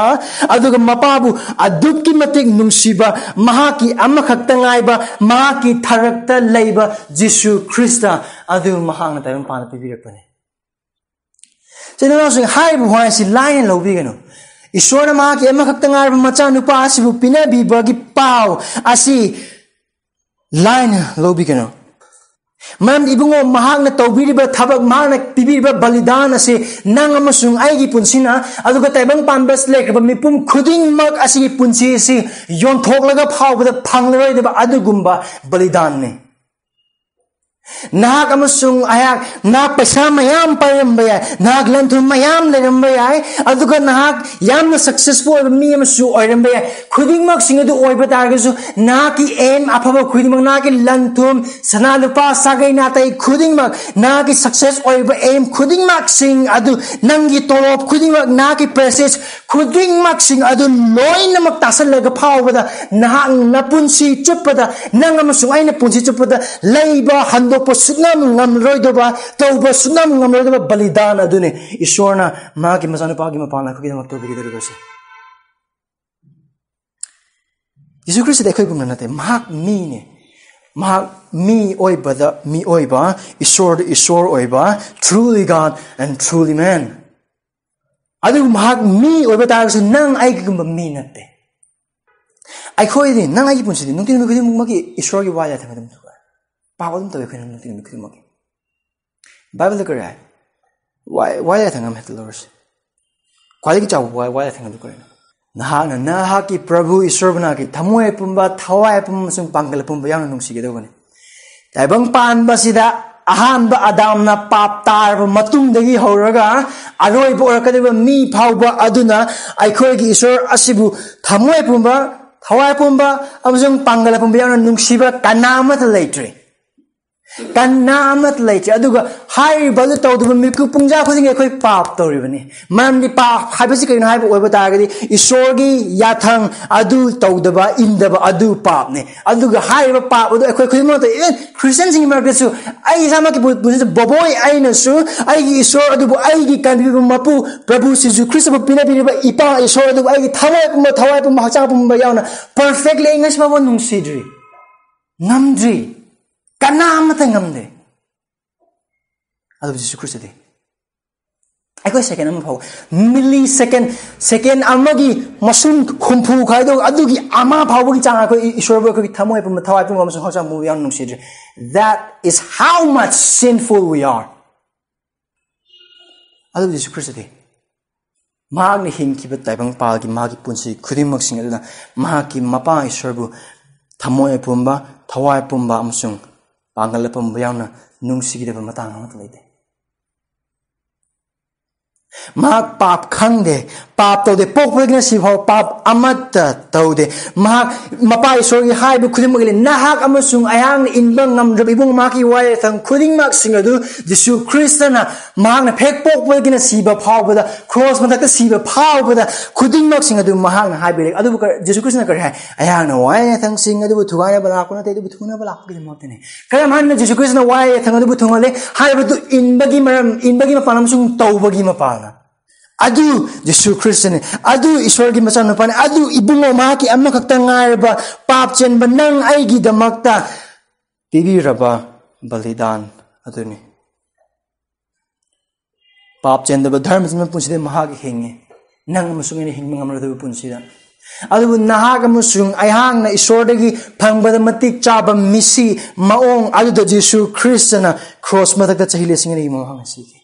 ꯑꯗꯨꯒ ꯃꯄꯥꯕꯨ ꯑꯗꯨꯛꯀꯤ ꯃꯇꯤꯛ ꯅꯨꯡꯁꯤꯕ ꯃꯍꯥꯛꯀꯤ ꯑꯃꯈꯛꯇ ꯉꯥꯏꯕ ꯃꯍꯥꯛꯀꯤ ꯊꯔꯛꯇ ꯂꯩꯕ ꯖꯤꯁꯨ ꯈ꯭ꯔꯤꯁꯇ ꯑꯗꯨ ꯃꯍꯥꯛꯅ ꯇꯥꯏꯕꯪ ꯄꯥꯟꯗ ꯄꯤꯕꯤꯔꯛꯄꯅꯤ ꯆꯤꯟꯅꯥꯎꯁꯤꯡ ꯍꯥꯏꯔꯤꯕ ꯋꯥꯍꯩꯁꯤ ꯂꯥꯏꯅ ꯂꯧꯕꯤꯒꯅꯨ ईश्वर माकी अमखक्तंगार मचा नुपा असिबु पिनबिबगी पाव असि लाइन लोबिगनो मरम इबुंगो महागना तौबिरिबा थबक महागना पिबिरिबा बलिदान असे नंग अमसुंग आइगी पुंसिना अदुगा तैबंग पानबस लेखबा मिपुम खुदिंग मक असि पुंसि असि योंथोकलगा फावबदा फंगलरोइदबा अदुगुंबा बलिदान ने पैसा मयाम पायरम बया नाक लंथु मयाम लेरम बया अदुगा नाक याम सक्सेसफुल मी ओइरम बया खुदिंग मक सिंग दु नाक की एम अफबा खुदिंग मक नाक लंथुम सना लुपा सागै नातै खुदिंग मक नाक सक्सेस ओइबा एम खुदिंग मक सिंग अदु नंगी तोलोप खुदिंग मक नाक प्रेसेस खुदिंग मक सिंग अदु लोइन मक तासल लगा फावबदा नाक नपुंसी चुपदा नंग पुंसी चुपदा लैबा ꯍꯟꯗꯣꯛꯄ ꯁꯨꯛꯉꯝ ꯉꯝꯂꯔꯣꯏꯗꯕ ꯇꯧꯕ ꯁꯨꯛꯉꯝ ꯉꯝꯂꯔꯣꯏꯗꯕ ꯕꯂꯤꯗꯥꯟ ꯑꯗꯨꯅꯤ ꯏꯁꯣꯔꯅ ꯃꯥꯒꯤ ꯃꯆꯥꯅꯨꯄꯥꯒꯤ ꯃꯄꯥꯟ ꯑꯩꯈꯣꯏꯒꯤꯗꯃꯛ ꯇꯧꯕꯤꯒꯗꯧꯔꯤꯕꯁꯦ ꯌꯤꯁꯨ ꯈ꯭ꯔꯤꯁꯇꯗꯤ ꯑꯩꯈꯣꯏꯒꯨꯝꯅ ꯅꯠꯇꯦ ꯃꯍꯥꯛ ꯃꯤꯅꯦ ꯃꯍꯥꯛ ꯃꯤ ꯑꯣꯏꯕꯗ ꯃꯤ ꯑꯣꯏꯕ ꯏꯁꯣꯔꯗ ꯏꯁꯣꯔ ꯑꯣꯏꯕ ꯊ꯭ꯔꯨꯂꯤ ꯒꯥꯗ ꯑꯦꯟ ꯊ꯭ꯔꯨꯂꯤ ꯃꯦꯟ ꯑꯗꯨꯕꯨ ꯃꯍꯥꯛ ꯃꯤ ꯑꯣꯏꯕ ꯇꯥꯔꯒꯁꯨ ꯅꯪ ꯑꯩꯒꯤꯒꯨꯝꯕ ꯃꯤ ꯅꯠꯇꯦ ꯑꯩꯈꯣꯏꯗꯤ ꯅꯪ ꯑꯩꯒꯤ ꯄꯨꯟꯁꯤꯗꯤ ꯅꯨꯡꯇꯤ ꯅꯨꯃꯤꯠ ꯈꯨꯗꯤꯡꯃꯛꯀꯤ ꯏꯁꯣꯔꯒꯤ ꯋꯥ 빠거든다왜 그냥 눈뜨는 그 먹이. 바이블 그래. Why why 생각 했을 러스. 과리기 자고 why why 생각 그래. 나하는 나하기 프라부 이서브나기 담모에 뿐바 타와에 뿐무슨 방글 뿐바 양은 농식이 되거니. 대방 반바시다 아한바 아담나 팝타르 마툼데기 허러가 아로이 보라카데바 미 파우바 아두나 아이코에기 이서 아시부 담모에 뿐바 타와에 뿐바 아무슨 방글 뿐바 양은 농식이 까나마들 레이트리. ꯀꯅꯥꯃꯠ ꯂꯩꯇ꯭ꯔꯦ ꯑꯗꯨꯒ ꯍꯥꯏꯔꯤꯕ ꯇꯧꯗꯕ ꯃꯤꯀꯨꯞ ꯄꯨꯡꯖꯥ ꯈꯨꯗꯤꯡꯒꯤ ꯑꯩꯈꯣꯏ ꯄꯥꯞ ꯇꯧꯔꯤꯕꯅꯤ ꯃꯔꯝꯗꯤ ꯄꯥꯞ ꯍꯥꯏꯕꯁꯤ ꯀꯩꯅꯣ ꯍꯥꯏꯕ ꯑꯣꯏꯕ ꯇꯥꯔꯒꯗꯤ ꯏꯁꯣꯔꯒꯤ ꯌꯥꯊꯪ ꯑꯗꯨ ꯇꯧꯗꯕ ꯏꯟꯗꯕ ꯑꯗꯨ ꯄꯥꯞꯅꯤ ꯑꯗꯨꯒ ꯍꯥꯏꯔꯤꯕ ꯄꯥꯞ ꯑꯗꯨ ꯑꯩꯈꯣꯏ ꯈꯨꯗꯤꯡꯃꯛꯇ ꯏꯚꯟ ꯈ꯭ꯔꯤꯁꯇꯤꯌꯟꯁꯤꯡꯒꯤ ꯃꯔꯛꯇꯁꯨ ꯑꯩ ꯏꯁꯥꯃꯛꯀꯤ ꯄꯨꯟꯁꯤꯗ ꯕꯣꯕꯣꯏ ꯑꯩꯅꯁꯨ ꯑꯩꯒꯤ ꯏꯁꯣꯔ ꯑꯗꯨꯕꯨ ꯑꯩꯒꯤ ꯀꯟꯕꯤꯕ ꯃꯄꯨ ꯄ꯭ꯔꯚꯨ ꯁꯤꯁꯨ ꯈ꯭ꯔꯤꯁꯇꯕꯨ ꯄꯤꯅꯕꯤꯔꯤꯕ ꯏꯄꯥ ꯏꯁꯣꯔ ꯑꯗꯨꯕꯨ ꯑꯩꯒꯤ ꯊꯋꯥꯏ ꯄꯨꯝꯕ ꯊꯋꯥꯏ ꯄꯨꯝꯕ ꯍꯛꯆꯥꯡ ꯄꯨꯝꯕ ꯌꯥꯎꯅ ꯄꯔꯐꯦꯛꯠꯂꯤ ꯑꯩ ꯉꯁꯤ ꯐꯥꯎꯕ ꯅꯨꯡꯁꯤꯗ꯭ꯔꯤ ꯉꯝꯗ꯭ꯔꯤ ganamtang ngamde adu jisu kristo de aiko second am phau millisecond second amagi masum khumpu khai do adugi ama phau gi changa ko ishwar bo ko thamoi pum thawai pum amsu hoja mu yang nung sidre that is how much sinful we are adu jisu kristo de 마학의 힘기부 대방파기 마기 뿐시 그림먹싱 이르다 마기 마빠의 설부 담모의 분바 더와의 분바 암숭 pangal pa mabayang na nung sige pa matangang tulay de. Magpapkang de ꯄꯥꯞꯇꯧꯗꯦ ꯄꯣꯛꯄꯗꯒꯤꯅ ꯁꯤꯐꯥꯎ ꯄꯥꯞ ꯑꯃꯠꯇ ꯇꯧꯗꯦ ꯃꯍꯥꯛ ꯃꯄꯥ ꯏꯁꯣꯔꯒꯤ ꯍꯥꯏꯕ ꯈꯨꯗꯤꯡꯃꯛ ꯅꯍꯥꯛ ꯑꯃꯁꯨꯡ ꯑꯩꯍꯥꯛꯅ ꯏꯟꯕ ꯉꯝꯗ꯭ꯔꯕ ꯏꯕꯨꯡ ꯃꯍꯥꯛꯀꯤ ꯋꯥꯌꯦꯊꯪ ꯈꯨꯗꯤꯡꯃꯛꯁꯤꯡ ꯑꯗꯨ ꯖꯤꯁꯨ ꯈ꯭ꯔꯤꯁꯇꯅ ꯃꯍꯥꯛꯅ ꯐꯦꯛ ꯄꯣꯛꯄꯗꯒꯤꯅ ꯁꯤꯕ ꯐꯥꯎꯕꯗ ꯈ꯭ꯔꯣꯁ ꯃꯊꯛꯇ ꯁꯤꯕ ꯐꯥꯎꯕꯗ ꯈꯨꯗꯤꯡꯃꯛꯁꯤꯡ ꯑꯗꯨ ꯃꯍꯥꯛꯅ ꯍꯥꯏꯕꯤꯔꯦ ꯑꯗꯨꯕꯨ ꯖꯤꯁꯨ ꯈ꯭ꯔꯤꯁꯇꯅ ꯀꯔꯤ ꯍꯥꯏ ꯑꯩꯍꯥꯛꯅ ꯋꯥꯌꯦꯊꯪꯁꯤꯡ ꯑꯗꯨꯕꯨ ꯊꯨꯒꯥꯏꯅꯕ ꯂꯥꯛꯄ ꯅꯠꯇꯦ ꯑꯗꯨꯕꯨ ꯊꯨꯅꯕ ꯂꯥꯛꯄꯒꯤꯗꯃꯛꯇꯅꯤ ꯀꯔꯝ ꯍꯥꯏꯅ ꯖꯤꯁꯨ ꯈ꯭ꯔꯤꯁꯇꯅ ꯋꯥꯌꯦꯊꯪ ꯑꯗꯨꯕꯨ ꯊꯨꯡꯍꯜꯂꯦ ꯍꯥꯏꯕꯗꯨ ꯏꯟꯕꯒꯤ ꯃꯔꯝ ꯏꯟꯕꯒꯤ ꯃꯄꯥꯟ ꯑꯃꯁꯨꯡ ꯇꯧꯕꯒꯤ ꯃꯄꯥꯟꯅ adu Yesu Kristo ni. Adu Ishwar gi masan pan adu ibu mo ma ki amma kak tangar ba pap chen banang ai gi damakta tiri raba balidan. Adu ni. Pap chen da dharma sim punchi de maha gi hinge nang ma sungi ni hing ma ngamra de punchi da adu musung ai na Ishwar de gi phang ba misi maong adu da Yesu Kristo na. Cross ma da ga chahile singi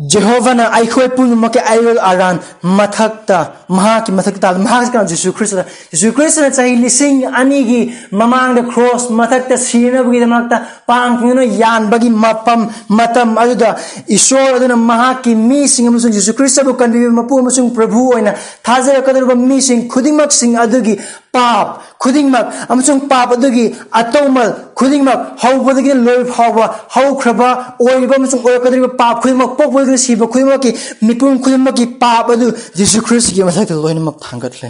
Jehovahna aikhoi punumake ayol aran mathakta mahaki mathakta mahak kan Jesu Christ Jesu Christ na chahi lising ani gi mamang the cross mathakta sina bagi damakta pang ngino yan bagi mapam matam aduda ishor aduna mahaki mi sing amusung Jesu Christ bu kan bi mapu amusung prabhu oina thazara kadar ba mi sing khudingmak sing adugi pap khudingmak amusung pap adugi atomal khudingmak hawbadagi loy phawa haw khraba oiba amusung oy kadar pap khudingmak pok ꯈꯨꯗꯤꯡꯃꯛ ꯁꯤꯕ ꯈꯨꯗꯤꯡꯃꯛꯀꯤ ꯃꯤꯄꯨꯝ ꯈꯨꯗꯤꯡꯃꯛꯀꯤ ꯄꯥꯞ ꯑꯗꯨ ꯖꯤꯁꯨ ꯈ꯭ꯔꯤꯁꯀꯤ ꯃꯊꯛꯇ ꯂꯣꯏꯅꯃꯛ ꯊꯥꯡꯒꯠꯂꯦ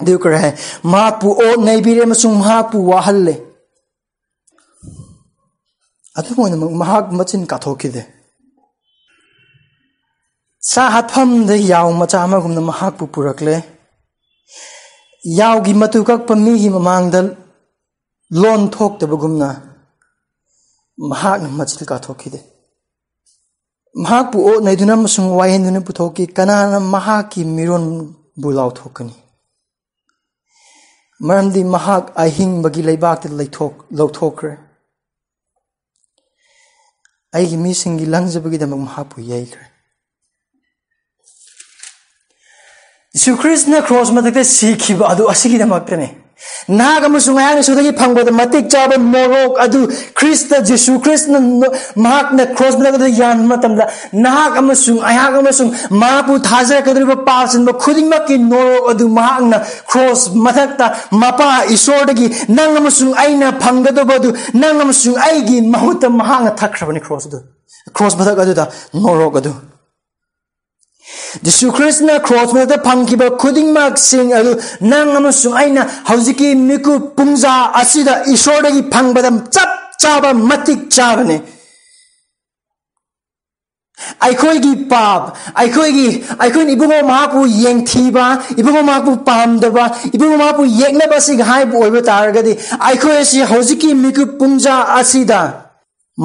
ꯑꯗꯨ ꯀꯔꯤ ꯍꯥꯏ ꯃꯍꯥꯛꯄꯨ ꯑꯣꯠ ꯅꯩꯕꯤꯔꯦ ꯑꯃꯁꯨꯡ ꯃꯍꯥꯛꯄꯨ ꯋꯥꯍꯜꯂꯦ ꯑꯗꯨꯕꯨ ꯑꯣꯏꯅꯃꯛ ꯃꯍꯥꯛ ꯃꯆꯤꯟ ꯀꯥꯊꯣꯛꯈꯤꯗꯦ ꯁꯥ ꯍꯥꯠꯐꯝꯗ ꯌꯥꯎ ꯃꯆꯥ ꯑꯃꯒꯨꯝꯅ ꯃꯍꯥꯛꯄꯨ ꯄꯨꯔꯛꯂꯦ ꯌꯥꯎꯒꯤ ꯃꯇꯨ ꯀꯛꯄ ꯃꯤꯒꯤ ꯃꯃꯥꯡꯗ ꯂꯣꯟ ꯊꯣꯛꯇꯕꯒꯨꯝꯅ ꯃꯍꯥꯛꯅ ꯃꯆꯤꯟ ꯀꯥꯊꯣꯛꯈꯤꯗꯦ ꯃꯍꯥꯛꯄꯨ ꯑꯣꯠꯅꯩꯗꯨꯅ ꯑꯃꯁꯨꯡ ꯋꯥꯌꯦꯟꯗꯨꯅ ꯄꯨꯊꯣꯛꯈꯤ ꯀꯅꯥꯅ ꯃꯍꯥꯛꯀꯤ ꯃꯤꯔꯣꯟꯕꯨ ꯂꯥꯎꯊꯣꯛꯀꯅꯤ ꯃꯔꯝꯗꯤ ꯃꯍꯥꯛ ꯑꯍꯤꯡꯕꯒꯤ ꯂꯩꯕꯥꯛꯇ ꯂꯧꯊꯣꯛꯈ꯭ꯔꯦ ꯑꯩꯒꯤ ꯃꯤꯁꯤꯡꯒꯤ ꯂꯪꯖꯕꯒꯤꯗꯃꯛ ꯃꯍꯥꯛꯄꯨ ꯌꯩꯈ꯭ꯔꯦ ꯌꯤꯁꯨ ꯈ꯭ꯔꯤꯁꯅ ꯈ꯭ꯔꯣꯁ ꯃꯊꯛꯇ ꯁꯤꯈꯤꯕ ꯑꯗꯨ ꯑꯁꯤꯒꯤꯗꯃꯛꯇꯅꯤ ꯅꯍꯥꯛ ꯑꯃꯁꯨꯡ ꯑꯩꯍꯥꯛꯅ ꯁꯨꯗꯒꯤ ꯐꯪꯕꯗ ꯃꯇꯤꯛ ꯆꯥꯕ ꯃꯣꯔꯣꯛ ꯑꯗꯨ ꯈ꯭ꯔꯤꯁꯇ ꯖꯤꯁꯨ ꯈ꯭ꯔꯤꯁꯅ ꯃꯍꯥꯛꯅ ꯈ꯭ꯔꯣꯁ ꯃꯊꯛꯇ ꯌꯥꯟꯕ ꯃꯇꯝꯗ ꯅꯍꯥꯛ ꯑꯃꯁꯨꯡ ꯑꯩꯍꯥꯛ ꯑꯃꯁꯨꯡ ꯃꯍꯥꯛꯄꯨ ꯊꯥꯖꯔꯛꯀꯗꯧꯔꯤꯕ ꯄꯥꯞꯁꯤꯟꯕ ꯈꯨꯗꯤꯡꯃꯛꯀꯤ ꯅꯣꯔꯣꯛ ꯑꯗꯨ ꯃꯍꯥꯛꯅ ꯈ꯭ꯔꯣꯁ ꯃꯊꯛꯇ ꯃꯄꯥ ꯏꯁꯣꯔꯗꯒꯤ ꯅꯪ ꯑꯃꯁꯨꯡ ꯑꯩꯅ ꯐꯪꯒꯗꯧꯕ ꯑꯗꯨ ꯅꯪ ꯑꯃꯁꯨꯡ ꯑꯩꯒꯤ ꯃꯍꯨꯠꯇ ꯃꯍꯥꯛꯅ ꯊꯛꯈ꯭ꯔꯕꯅꯤ ꯈ꯭ꯔꯣꯁ ꯑꯗꯨ ꯈ꯭ꯔꯣꯁ ꯃꯊꯛ ꯑꯗꯨꯗ ꯅꯣꯔꯣꯛ ꯑꯗꯨ Jesu Krishna cross mata phangkiba khudingmak sing adu nang amasung aina hauziki miku pungja asida ishordagi phangbadam chap chaba matik chabane ꯑꯩꯈꯣꯏꯒꯤ ꯄꯥꯞ ꯑꯩꯈꯣꯏꯒꯤ ꯑꯩꯈꯣꯏꯅ ꯏꯕꯨꯡꯉꯣ ꯃꯍꯥꯛꯄꯨ ꯌꯦꯡꯊꯤꯕ ꯏꯕꯨꯡꯉꯣ ꯃꯍꯥꯛꯄꯨ ꯄꯥꯝꯗꯕ ꯏꯕꯨꯡꯉꯣ ꯃꯍꯥꯛꯄꯨ ꯌꯦꯛꯅꯕ ꯑꯁꯤꯒ ꯍꯥꯏꯕ ꯑꯣꯏꯕ ꯇꯥꯔꯒꯗꯤ ꯑꯩꯈꯣꯏ ꯑꯁꯤ ꯍꯧꯖꯤꯛꯀꯤ ꯃꯤꯀꯨꯞ ꯄꯨꯡꯖꯥ ꯑꯁꯤꯗ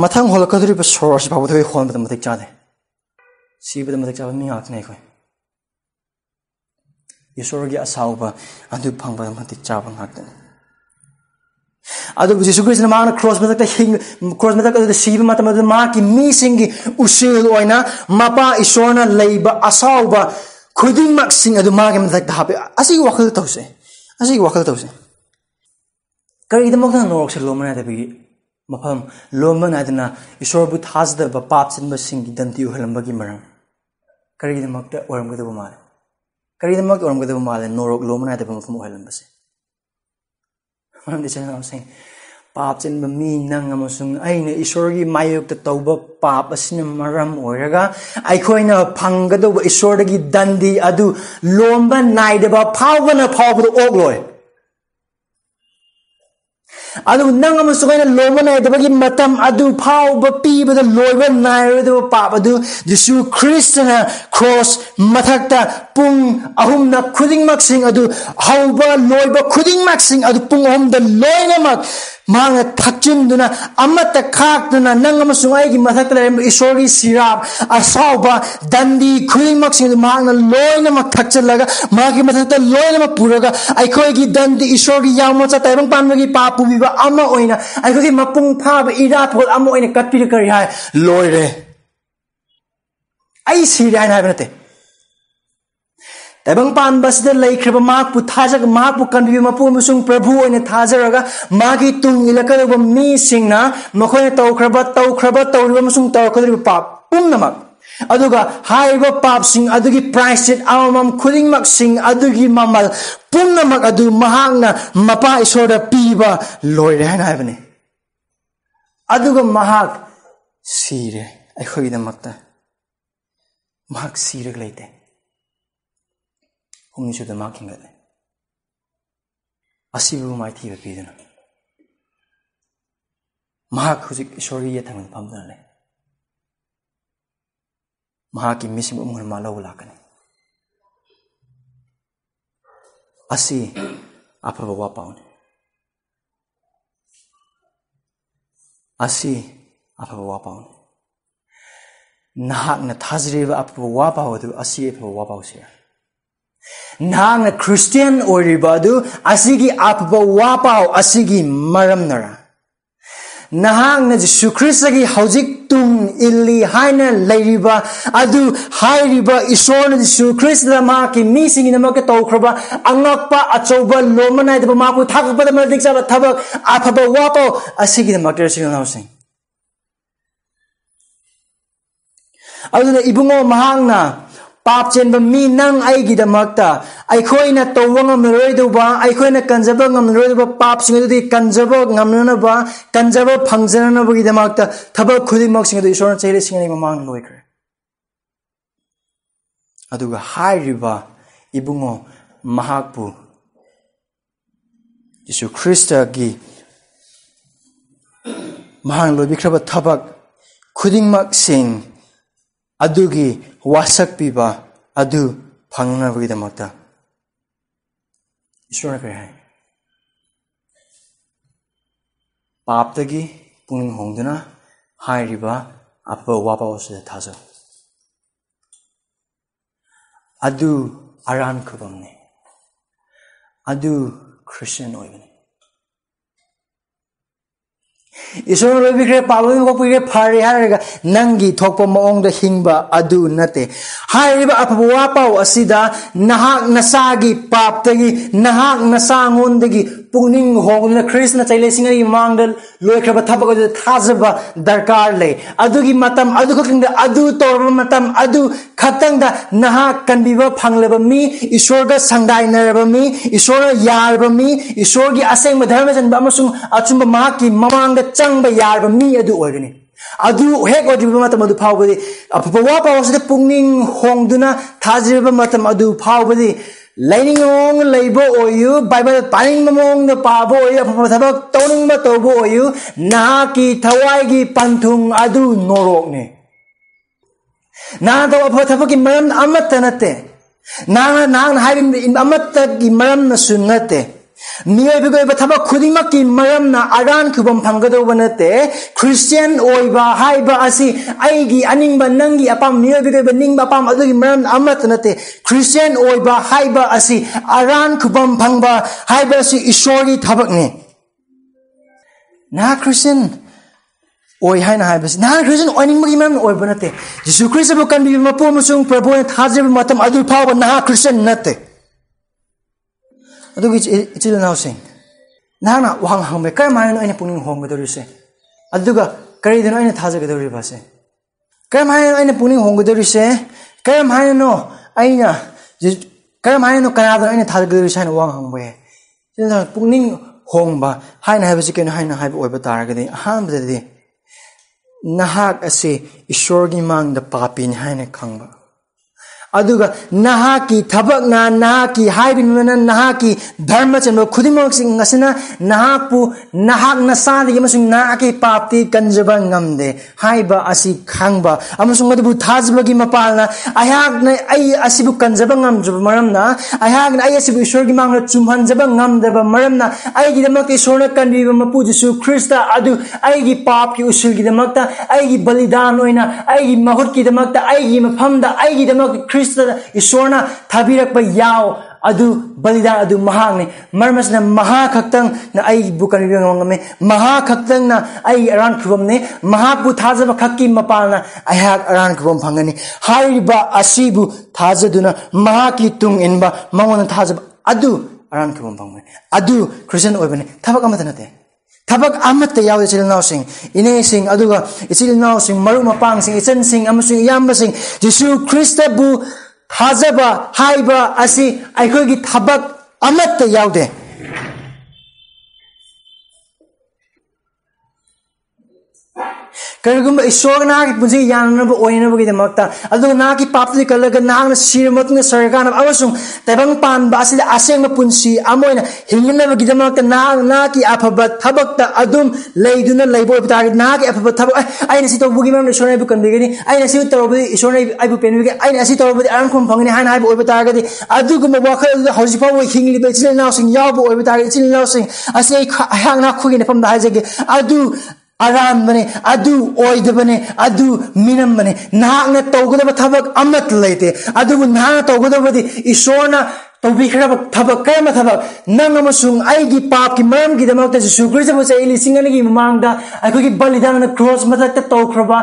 ꯃꯊꯪ ꯍꯣꯜꯂꯛꯀꯗꯧꯔꯤꯕ ꯁꯣꯔ ꯑꯁꯤ ꯐꯥꯎꯕꯗ ꯑꯩꯈꯣꯏ ꯍꯣꯟꯕꯗ ꯃꯇꯤꯛ ꯆꯥꯗꯦ ꯁꯤꯕꯗ ꯃꯇꯤꯛ ꯆꯥꯕ ꯃꯤ ꯉꯥꯛꯇꯅꯤ ꯑꯩꯈꯣꯏ ꯏꯁꯣꯔꯒꯤ ꯑꯁꯥꯎꯕ ꯑꯗꯨ ꯐꯪꯕꯗ ꯃꯇꯤꯛ ꯆꯥꯕ ꯉꯥꯛꯇꯅꯤ ꯑꯗꯨꯕꯨ ꯖꯤꯁꯨ ꯈ꯭ꯔꯤꯁꯅ ꯃꯍꯥꯛꯅ ꯀ꯭ꯔꯣꯁ ꯃꯊꯛꯇ ꯍꯤꯡ ꯀ꯭ꯔꯣꯁ ꯃꯊꯛ ꯑꯗꯨꯗ ꯁꯤꯕ ꯃꯇꯝ ꯑꯗꯨꯗ ꯃꯍꯥꯛꯀꯤ ꯃꯤꯁꯤꯡꯒꯤ ꯎꯁꯤꯜ ꯑꯣꯏꯅ ꯃꯄꯥ ꯏꯁꯣꯔꯅ ꯂꯩꯕ ꯑꯁꯥꯎꯕ ꯈꯨꯗꯤꯡꯃꯛꯁꯤꯡ ꯑꯗꯨ ꯃꯥꯒꯤ ꯃꯊꯛꯇ ꯍꯥꯞꯄꯦ ꯑꯁꯤꯒꯤ ꯋꯥꯈꯜ ꯇꯧꯁꯦ ꯑꯁꯤꯒꯤ ꯋꯥꯈꯜ ꯇꯧꯁꯦ ꯀꯔꯤꯒꯤꯗꯃꯛꯇ ꯅꯣꯔꯣꯛꯁꯦ ꯂꯣꯝꯕ ꯅꯥꯏꯗꯕꯒꯤ ꯃꯐꯝ ꯂꯣꯝꯕ ꯅꯥꯏꯗꯅ ꯏꯁꯣꯔꯕꯨ ꯊꯥꯖꯗꯕ ꯄꯥꯞ ꯆꯤꯟꯕꯁꯤꯡꯒꯤ ꯗꯟꯗꯤ ꯑꯣꯏꯍꯜꯂꯝꯕꯒꯤ ꯃꯔꯝ ꯀꯔꯤꯒꯤꯗꯃꯛꯇ ꯑꯣꯏꯔꯝꯒꯗꯕ ꯃꯥꯜꯂꯦ ꯀꯔꯤꯒꯤꯗꯃꯛꯇ ꯑꯣꯏꯔꯝꯒꯗꯕ ꯃꯥꯜꯂꯦ ꯅꯣꯔꯣꯛ ꯂꯣꯝꯕ ꯅꯥꯏꯗꯕ ꯃꯐꯝ ꯑꯣꯏꯍꯜꯂꯝꯕꯁꯦ ꯃꯔꯝꯗꯤ ꯆꯦꯅꯥꯎꯁꯤꯡ ꯄꯥꯞ ꯆꯤꯟꯕ ꯃꯤ ꯅꯪ ꯑꯃꯁꯨꯡ ꯑꯩꯅ ꯏꯁꯣꯔꯒꯤ ꯃꯥꯌꯣꯛꯇ ꯇꯧꯕ ꯄꯥꯞ ꯑꯁꯤꯅ ꯃꯔꯝ ꯑꯣꯏꯔꯒ ꯑꯩꯈꯣꯏꯅ ꯐꯪꯒꯗꯧꯕ ꯏꯁꯣꯔꯗꯒꯤ ꯗꯟꯗꯤ ꯑꯗꯨ ꯂꯣꯝꯕ ꯅꯥꯏꯗꯕ ꯐꯥꯎꯕꯅ ꯐꯥꯎꯕꯗ ꯑꯣꯛꯂꯣꯏ ꯑꯗꯨ ꯅꯪ ꯑꯃꯁꯨꯡ ꯑꯩꯅ ꯂꯣꯝꯕ ꯅꯥꯏꯗꯕꯒꯤ ꯃꯇꯝ ꯑꯗꯨ ꯐꯥꯎꯕ ꯄꯤꯕꯗ ꯂꯣꯏꯕ ꯅꯥꯏꯔꯣꯏꯗꯕ ꯄꯥꯞ ꯑꯗꯨ ꯖꯤꯁꯨ ꯈ꯭ꯔꯤꯁꯇꯅ ꯀ꯭ꯔꯣꯁ ꯃꯊꯛꯇ ꯄꯨꯡ ꯑꯍꯨꯝꯅ ꯈꯨꯗꯤꯡꯃꯛꯁꯤꯡ ꯑꯗꯨ ꯍꯧꯕ ꯂꯣꯏꯕ ꯈꯨꯗꯤꯡꯃꯛꯁꯤꯡ ꯑꯗꯨ ꯄꯨꯡ ꯑꯍꯨꯝꯗ ꯂꯣꯏꯅꯃꯛ ꯃꯥꯅ ꯊꯛꯆꯤꯟꯗꯨꯅ ꯑꯃꯠꯇ ꯈꯥꯛꯇꯨꯅ ꯅꯪ ꯑꯃꯁꯨꯡ ꯑꯩꯒꯤ ꯃꯊꯛꯇ ꯂꯩꯔꯝꯕ ꯏꯁꯣꯔꯒꯤ ꯁꯤꯔꯥꯞ ꯑꯁꯥꯎꯕ ꯗꯟꯗꯤ ꯈꯨꯗꯤꯡꯃꯛꯁꯤꯡ ꯑꯗꯨ ꯃꯍꯥꯛꯅ ꯂꯣꯏꯅꯃꯛ ꯊꯛꯆꯤꯜꯂꯒ ꯃꯥꯒꯤ ꯃꯊꯛꯇ ꯂꯣꯏꯅꯃꯛ ꯄꯨꯔꯒ ꯑꯩꯈꯣꯏꯒꯤ ꯗꯟꯗꯤ ꯏꯁꯣꯔꯒꯤ ꯌꯥꯝꯅ ꯇꯥꯏꯕꯪ ꯄꯥꯟꯕꯒꯤ ꯄꯥ ꯄꯨꯕꯤꯕ ꯑꯃ ꯑꯣꯏꯅ ꯑꯩꯈꯣꯏꯒꯤ ꯃꯄꯨꯡ ꯐꯥꯕ ꯏꯔꯥꯠꯐꯣꯜ ꯑꯃ ꯑꯣꯏꯅ ꯀꯠꯄꯤꯔꯛꯀꯔꯤ ꯍꯥꯏ ꯂꯣꯏꯔꯦ ꯑꯩ ꯁꯤꯔꯦ ꯍꯥꯏꯅ ꯍꯥꯏꯕ ꯅꯠꯇꯦ ताइबंग पानबसद लेख्रब माकपु थाजग माकपु कन्बि मपु मुसुंग प्रभु ओने थाजरगा मागी तुंग इलकदब मी सिंगना मखोने तौख्रब तौख्रब तौरिब मुसुंग तौखदरिब पाप पुमनमक अदुगा हाइब पाप सिंग अदुगी प्राइसिट आमम खुदिंगमक सिंग अदुगी ममल पुमनमक अदु महांगना मपा ईश्वर पीबा लोइरे हाना हाइबने अदुगा महाक सीरे अखोगिदमक्ता महाक सीरग लेते omnischudden makingani. ꯑꯁꯤꯕꯨ ꯃꯥꯏꯊꯤꯕ ꯄꯤꯗꯨꯅ ꯃꯍꯥꯛ ꯍꯧꯖꯤꯛ ꯏꯁꯣꯔꯒꯤ ꯌꯦꯠꯊꯪꯗ ꯐꯝꯗꯨꯅ ꯂꯩ ꯃꯍꯥꯛꯀꯤ ꯃꯤꯁꯤꯡ ꯑꯃꯅ ꯃꯥ ꯂꯧꯕ ꯂꯥꯛꯀꯅꯤ ꯑꯁꯤ ꯑꯐꯕ ꯋꯥꯄꯥꯎꯅꯤ ꯑꯁꯤ ꯑꯐꯕ ꯋꯥꯄꯥꯎꯅꯤ ꯅꯍꯥꯛꯅ ꯊꯥꯖꯔꯤꯕ ꯑꯐꯕ ꯋꯥꯄꯥꯎ ꯑꯗꯨ ꯑꯁꯤ ꯑꯐꯕ ꯋꯥꯄꯥꯎꯁꯤꯔ ꯅꯍꯥꯛꯅ ꯈ꯭ꯔꯤꯁꯇꯤꯌꯟ ꯑꯣꯏꯔꯤꯕ ꯑꯗꯨ ꯑꯁꯤꯒꯤ ꯑꯐꯕ ꯋꯥ ꯄꯥꯎ ꯑꯁꯤꯒꯤ ꯃꯔꯝꯅꯔ ꯅꯍꯥꯛꯅ ꯖꯤꯁꯨ ꯈ꯭ꯔꯤꯁꯇꯒꯤ ꯍꯧꯖꯤꯛ ꯇꯨꯡ ꯏꯜꯂꯤ ꯍꯥꯏꯅ ꯂꯩꯔꯤꯕ ꯑꯗꯨ ꯍꯥꯏꯔꯤꯕ ꯏꯁꯣꯔꯅ ꯖꯤꯁꯨ ꯈ꯭ꯔꯤꯁꯇꯗ ꯃꯍꯥꯛꯀꯤ ꯃꯤꯁꯤꯡꯒꯤꯗꯃꯛꯇ ꯇꯧꯈ꯭ꯔꯕ ꯑꯉꯛꯄ ꯑꯆꯧꯕ ꯂꯣꯟꯕ ꯅꯥꯏꯗꯕ ꯃꯍꯥꯛꯄꯨ ꯊꯥꯒꯠꯄꯗ ꯃꯇꯤꯛ ꯆꯥꯕ ꯊꯕꯛ ꯑꯐꯕ ꯋꯥꯄꯥꯎ ꯑꯁꯤꯒꯤꯗꯃꯛꯇ ꯏꯅꯥꯎꯁꯤꯡ ꯑꯗꯨꯅ ꯏꯕꯨꯡꯉꯣ ꯃꯍꯥꯛꯅ पाप चेन मी नंग आई अखोना तब गमलोब अखोना कंजब गमलोब पाप कंजब गमनब कंजब फंजनबीदम थब खुदम ईश्वर चेहरे सिंह ममान लोख्रे इबुङो महाकु यसु ख्रिस्टगी महान लोबिख्रब थबक खुदिमक सिंह अदुगी वासक्पिबा अदु फंगनबगिदमक्ता ईश्वरना करै हाय पापदगी पुनिंग होंगदना हाइरिबा अफबा वापावसदा थाजो अदु अरान खबमने अदु क्रिश्चियन ओइबने लोबिग्रे पाबन कोपिग्रे फारे हारगा नंगी थोप मओंग द हिंगबा अदु नते हाइबा अफवा पाव असिदा नहाक नसागी पापतगी नहाक नसांगोंदगी पुनिंग होंगना कृष्ण चैलेसिंग मांग लोखब थबक थाजब दरकार ले अदुगी खतंग नहा कनबिब फंगलेब मी ईश्वर ग संदाय नरब मी ईश्वर यारब मी ईश्वर की असेंग धर्म जन बमसुम अचुम की ममांग चंग यारब मी अदु ओगनी अदु हेक ओदिब मतम पुनिंग होंगदुना थाजिब मतम ꯂꯩꯅꯤꯡꯕ ꯃꯑꯣꯡꯗ ꯂꯩꯕ ꯑꯣꯏꯌꯨ ꯕꯥꯏꯕꯜ ꯄꯥꯅꯤꯡꯕ ꯃꯑꯣꯡꯗ ꯄꯥꯕ ꯑꯣꯏꯌꯨ ꯑꯐꯕ ꯊꯕꯛ ꯇꯧꯅꯤꯡꯕ ꯇꯧꯕ ꯑꯣꯏꯌꯨ ꯅꯍꯥꯛꯀꯤ ꯊꯋꯥꯏꯒꯤ ꯄꯟꯊꯨꯡ ꯑꯗꯨ ꯅꯣꯔꯣꯛꯅꯤ ꯅꯍꯥꯛ ꯇꯧꯕ ꯑꯐꯕ ꯊꯕꯛꯀꯤ ꯃꯔꯝ ꯑꯃꯠꯇ ꯅꯠꯇꯦ ꯅꯍꯥꯛꯅ ꯅꯍꯥꯛꯅ ꯍꯥꯏꯔꯤꯕ ꯑꯃꯠꯇꯒꯤ ꯃꯔꯝꯅꯁꯨ ꯅꯠꯇꯦ मरमना अरान नंगी अपाम मियोबगोब निंगबा अपाम अदुगी मरम अमत नते फंगबा हाइबा असि ईश्वरी थबक ने ना क्रिश्चियन ओइ हाइना हाइबस ना क्रिश्चियन ओइनिंगबगी मरम ओइबा नते जिसु क्रिस्ट बु कनबि मपो मुसुंग प्रभु थाजेब मतम अदु फाव ना क्रिश्चियन नते ꯑꯗꯨꯒꯤ ꯏꯆꯤꯜ ꯏꯅꯥꯎꯁꯤꯡ ꯅꯍꯥꯛꯅ ꯋꯥꯍꯪ ꯍꯪꯕ ꯀꯔꯝꯍꯥꯏꯅ ꯑꯩꯅ ꯄꯨꯛꯅꯤꯡ ꯍꯣꯡꯒꯗꯧꯔꯤꯁꯦ ꯑꯗꯨꯒ ꯀꯔꯤꯗꯅꯣ ꯑꯩꯅ ꯊꯥꯖꯒꯗꯧꯔꯤꯕꯁꯦ ꯀꯔꯝꯍꯥꯏꯅ ꯑꯩꯅ ꯄꯨꯛꯅꯤꯡ ꯍꯣꯡꯒꯗꯧꯔꯤꯁꯦ ꯀꯔꯝꯍꯥꯏꯅꯅꯣ ꯑꯩꯅ ꯀꯔꯝꯍꯥꯏꯅꯅꯣ ꯀꯅꯥꯗꯅꯣ ꯑꯩꯅ ꯊꯥꯖꯒꯗꯧꯔꯤꯁꯦ ꯍꯥꯏꯅ ꯋꯥꯍꯪ ꯍꯪꯕ ꯌꯥꯏ ꯁꯤꯗ ꯄꯨꯛꯅꯤꯡ ꯍꯣꯡꯕ ꯍꯥꯏꯅ ꯍꯥꯏꯕꯁꯤ ꯀꯩꯅꯣ ꯍꯥꯏꯅ ꯍꯥꯏꯕ ꯑꯣꯏꯕ ꯇꯥꯔꯒꯗꯤ ꯑꯍꯥꯟꯕꯗꯗꯤ ꯅꯍꯥꯛ ꯑꯁꯤ ꯏꯁꯣꯔꯒꯤ ꯃꯥꯡꯗ ꯄꯥꯄꯤꯅꯤ ꯍꯥꯏꯅ ꯈꯪꯕ अदुगा धर्म चंबो सिंग maramna ayak na ai asibu ishwar gi mangna chumhanjaba ngamdaba maramna ai gi damak ishwar na kanbiba mapu jisu krista adu ai gi pap ki usul gi damakta ai gi balidan oina ai gi mahut gi damakta ai gi mafamda ai gi damak krista ishwarna thabirak ba yaw adu balida adu mahang ne marmas na maha khaktang na ai bukan bi ꯈ꯭ꯔꯤꯁꯇꯗ ꯏꯁꯣꯔꯅ ꯊꯥꯕꯤꯔꯛꯄ ꯌꯥꯎ ꯑꯗꯨ ꯕꯂꯤꯗꯥꯟ ꯑꯗꯨ ꯃꯍꯥꯛꯅꯤ ꯃꯔꯝ ꯑꯁꯤꯅ ꯃꯍꯥꯛ ꯈꯛꯇꯪꯅ ꯑꯩꯕꯨ ꯀꯟꯕꯤꯕ ꯉꯝꯃꯤ ꯃꯍꯥꯛ ꯈꯛꯇꯪꯅ ꯑꯩ ꯑꯔꯥꯟꯈꯤꯕꯝꯅꯤ ꯃꯍꯥꯛꯄꯨ ꯊꯥꯖꯕ ꯈꯛꯀꯤ ꯃꯄꯥꯟꯅ ꯑꯩꯍꯥꯛ ꯑꯔꯥꯟ ꯈꯨꯕꯝ ꯐꯪꯒꯅꯤ ꯍꯥꯏꯔꯤꯕ ꯑꯁꯤꯕꯨ ꯊꯥꯖꯗꯨꯅ ꯃꯍꯥꯛꯀꯤ ꯇꯨꯡ ꯏꯟꯕ ꯃꯉꯣꯟꯗ ꯊꯥꯖꯕ ꯑꯗꯨ ꯑꯔꯥꯟꯈꯤꯕꯝ ꯐꯪꯒꯅꯤ ꯑꯗꯨ ꯈ꯭ꯔꯤꯁꯇꯦꯟ ꯑꯣꯏꯕꯅꯤ ꯊꯕꯛ ꯑꯃꯠꯇ ꯅꯠꯇꯦ ꯊꯕꯛ ꯑꯃꯠꯇ ꯌꯥꯎꯗꯦ ꯏꯆꯤꯜ ꯏꯅꯥꯎꯁꯤꯡ ꯏꯅꯦꯁꯤꯡ ꯑꯗꯨꯒ ꯏꯆꯤꯜ ꯏꯅꯥꯎꯁꯤꯡ ꯃꯔꯨꯞ ꯃꯄꯥꯡꯁꯤꯡ ꯏꯆꯟꯁꯤꯡ ꯑꯃꯁꯨꯡ ꯏꯌꯥꯝꯕꯁꯤꯡ ꯖꯤꯁꯨ ꯈ꯭ꯔꯤꯁꯇꯕꯨ ꯊꯥꯖꯕ ꯍꯥꯏꯕ ꯑꯁꯤ ꯑꯩꯈꯣꯏꯒꯤ ꯊꯕꯛ ꯑꯃꯠꯇ ꯌꯥꯎꯗꯦ ꯀꯔꯤꯒꯨꯝꯕ ꯏꯁꯣꯔꯒ ꯅꯍꯥꯛꯀꯤ ꯄꯨꯟꯁꯤ ꯌꯥꯅꯅꯕ ꯑꯣꯏꯅꯕꯒꯤꯗꯃꯛꯇ ꯑꯗꯨꯒ ꯅꯍꯥꯛꯀꯤ ꯄꯥꯞꯇꯨꯗꯤ ꯀꯜꯂꯒ ꯅꯍꯥꯛꯅ ꯁꯤꯔꯕ ꯃꯇꯨꯡꯗ ꯁꯔꯀꯥꯟꯅꯕ ꯑꯃꯁꯨꯡ ꯇꯥꯏꯕꯪ ꯄꯥꯟꯕ ꯑꯁꯤꯗ ꯑꯁꯦꯡꯕ ꯄꯨꯟꯁꯤ ꯑꯃ ꯑꯣꯏꯅ ꯍꯤꯡꯅꯅꯕꯒꯤꯗꯃꯛꯇ ꯅꯍꯥꯛ ꯅꯍꯥꯛꯀꯤ ꯑꯐꯕ ꯊꯕꯛꯇ ꯑꯗꯨꯝ ꯂꯩꯗꯨꯅ ꯂꯩꯕ ꯑꯣꯏꯕ ꯇꯥꯔꯒꯗꯤ ꯅꯍꯥꯛꯀꯤ ꯑꯐꯕ ꯊꯕꯛ ꯑꯩꯅ ꯁꯤ ꯇꯧꯕꯒꯤ ꯃꯔꯝꯗ ꯏꯁꯣꯔꯅ ꯑꯩꯕꯨ ꯀꯟꯕꯤꯒꯅꯤ ꯑꯩꯅ ꯁꯤ ꯇꯧꯔꯕꯗꯤ ꯏꯁꯣꯔꯅ ꯑꯩꯕꯨ ꯄꯦꯟꯕꯤꯒꯅꯤ ꯑꯩꯅ ꯑꯁꯤ ꯇꯧꯔꯕꯗꯤ ꯑꯔꯟꯈꯣꯝ ꯐꯪꯒꯅꯤ ꯍꯥꯏꯅ ꯍꯥꯏꯕ ꯑꯣꯏꯕ ꯇꯥꯔꯒꯗꯤ ꯑꯗꯨꯒꯨꯝꯕ ꯋꯥꯈꯜ ꯑꯗꯨꯗ ꯍꯧꯖꯤꯛ ꯐꯥꯎꯕ ꯍꯤꯡꯂꯤꯕ ꯏꯆꯤꯜ ꯏꯅꯥꯎꯁꯤꯡ ꯌꯥꯎꯕ ꯑꯣꯏꯕ ꯇꯥꯔꯒꯗꯤ ꯏꯆꯤꯜ ꯏꯅꯥꯎꯁꯤꯡ ꯑꯁꯤ ꯑꯩ ꯑꯩꯍꯥꯛꯅ ꯑꯩꯈꯣꯏꯒꯤ ꯃꯐꯝꯗ ꯍꯥꯏꯖꯒꯦ ꯑꯗꯨ अरानबने अदु ओइदबने अदु मिनमने थबक लेते अदुबु नाहने तौगदबदि ईश्वरना तौबिखरब थबक कयम थबक नंगमसुंग आइगी पापकी मरमगिदमक से इलिसिंगनिगी ममांगदा अखुगी बलिदान क्रॉस मदत तौखरबा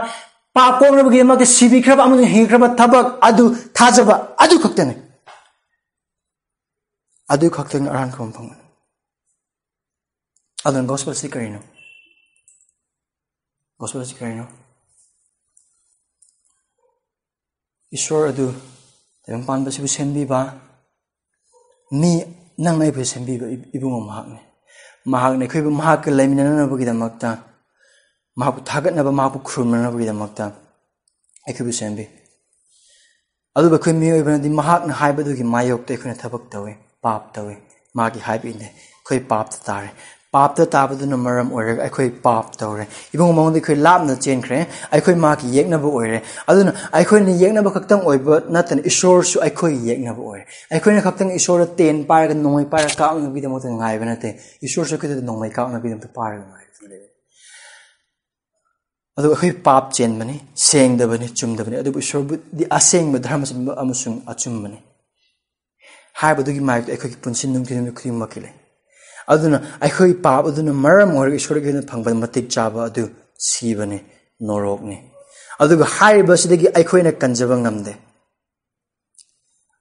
पाप कोंगरबगिदमक सिबिखरब अमु हिखरब थबक अदु थाजबा अदु खक्तने अदु खक्तने अरान नाइ बु। सेंबिबा इबुंग महाक ने महाक ने खैबु महाक लेमिनना बगि दमक्ता महाकु थागत नबा महाकु खुरमना बगि दमक्ता एखबु सेंबि अदु बखै मी ओइबनदि महाक न हाइबदुगि मायोक ते पाप ने खै पाप ꯄꯥꯞꯇ ꯇꯥꯕꯗꯨꯅ ꯃꯔꯝ ꯑꯣꯏꯔꯒ ꯑꯩꯈꯣꯏ ꯄꯥꯞ ꯇꯧꯔꯦ ꯏꯕꯨꯡ ꯃꯉꯣꯟꯗ ꯑꯩꯈꯣꯏ ꯂꯥꯞꯅ ꯆꯦꯟꯈ꯭ꯔꯦ ꯑꯩꯈꯣꯏ ꯃꯥꯒꯤ ꯌꯦꯛꯅꯕ ꯑꯣꯏꯔꯦ ꯑꯗꯨꯅ ꯑꯩꯈꯣꯏꯅ ꯌꯦꯛꯅꯕ ꯈꯛꯇꯪ ꯑꯣꯏꯕ ꯅꯠꯇꯅ ꯏꯁꯣꯔꯁꯨ ꯑꯩꯈꯣꯏ ꯌꯦꯛꯅꯕ ꯑꯣꯏꯔꯦ ꯑꯩꯈꯣꯏꯅ ꯈꯛꯇꯪ ꯏꯁꯣꯔꯗ ꯇꯦꯟ ꯄꯥꯏꯔꯒ ꯅꯣꯡꯃꯩ ꯄꯥꯏꯔꯒ ꯀꯥꯞꯅꯕꯒꯤꯗꯃꯛꯇ ꯉꯥꯏꯕ ꯅꯠꯇꯦ ꯏꯁꯣꯔꯁꯨ ꯑꯩꯈꯣꯏꯗ ꯅꯣꯡꯃꯩ ꯀꯥꯞꯅꯕꯒꯤꯗꯃꯛꯇ ꯄꯥꯏꯔꯒ ꯉꯥꯏꯕ ꯂꯩ ꯑꯗꯨꯒ ꯑꯩꯈꯣꯏ ꯄꯥꯞ ꯆꯦꯟꯕꯅꯤ ꯁꯦꯡꯗꯕꯅꯤ ꯆꯨꯝꯗꯕꯅꯤ ꯑꯗꯨꯕꯨ ꯏꯁꯣꯔꯕꯨꯗꯤ ꯑꯁꯦꯡꯕ ꯙꯔꯃ ꯑꯃꯁꯨꯡ ꯑꯆꯨꯝꯕꯅꯤ ꯍꯥꯏꯕꯗꯨꯒꯤ ꯃꯥꯏꯌꯣꯛꯇ ꯑꯩꯈꯣꯏꯒꯤ ꯄꯨꯟꯁꯤ ꯅꯨꯡꯊꯤ ꯅꯨꯃꯤꯠ ꯈꯨꯗꯤꯡꯃꯛꯀꯤ ꯂꯩ ꯑꯗꯨꯅ ꯑꯩꯈꯣꯏ ꯄꯥꯞ ꯑꯗꯨꯅ ꯃꯔꯝ ꯑꯣꯏꯔꯒ ꯏꯁꯣꯔꯒꯤ ꯑꯣꯏꯅ ꯐꯪꯕ ꯃꯇꯤꯛ ꯆꯥꯕ ꯑꯗꯨ ꯁꯤꯕꯅꯤ ꯅꯣꯔꯣꯛꯅꯤ ꯑꯗꯨꯒ ꯍꯥꯏꯔꯤꯕꯁꯤꯗꯒꯤ ꯑꯩꯈꯣꯏꯅ ꯀꯟꯖꯕ ꯉꯝꯗꯦ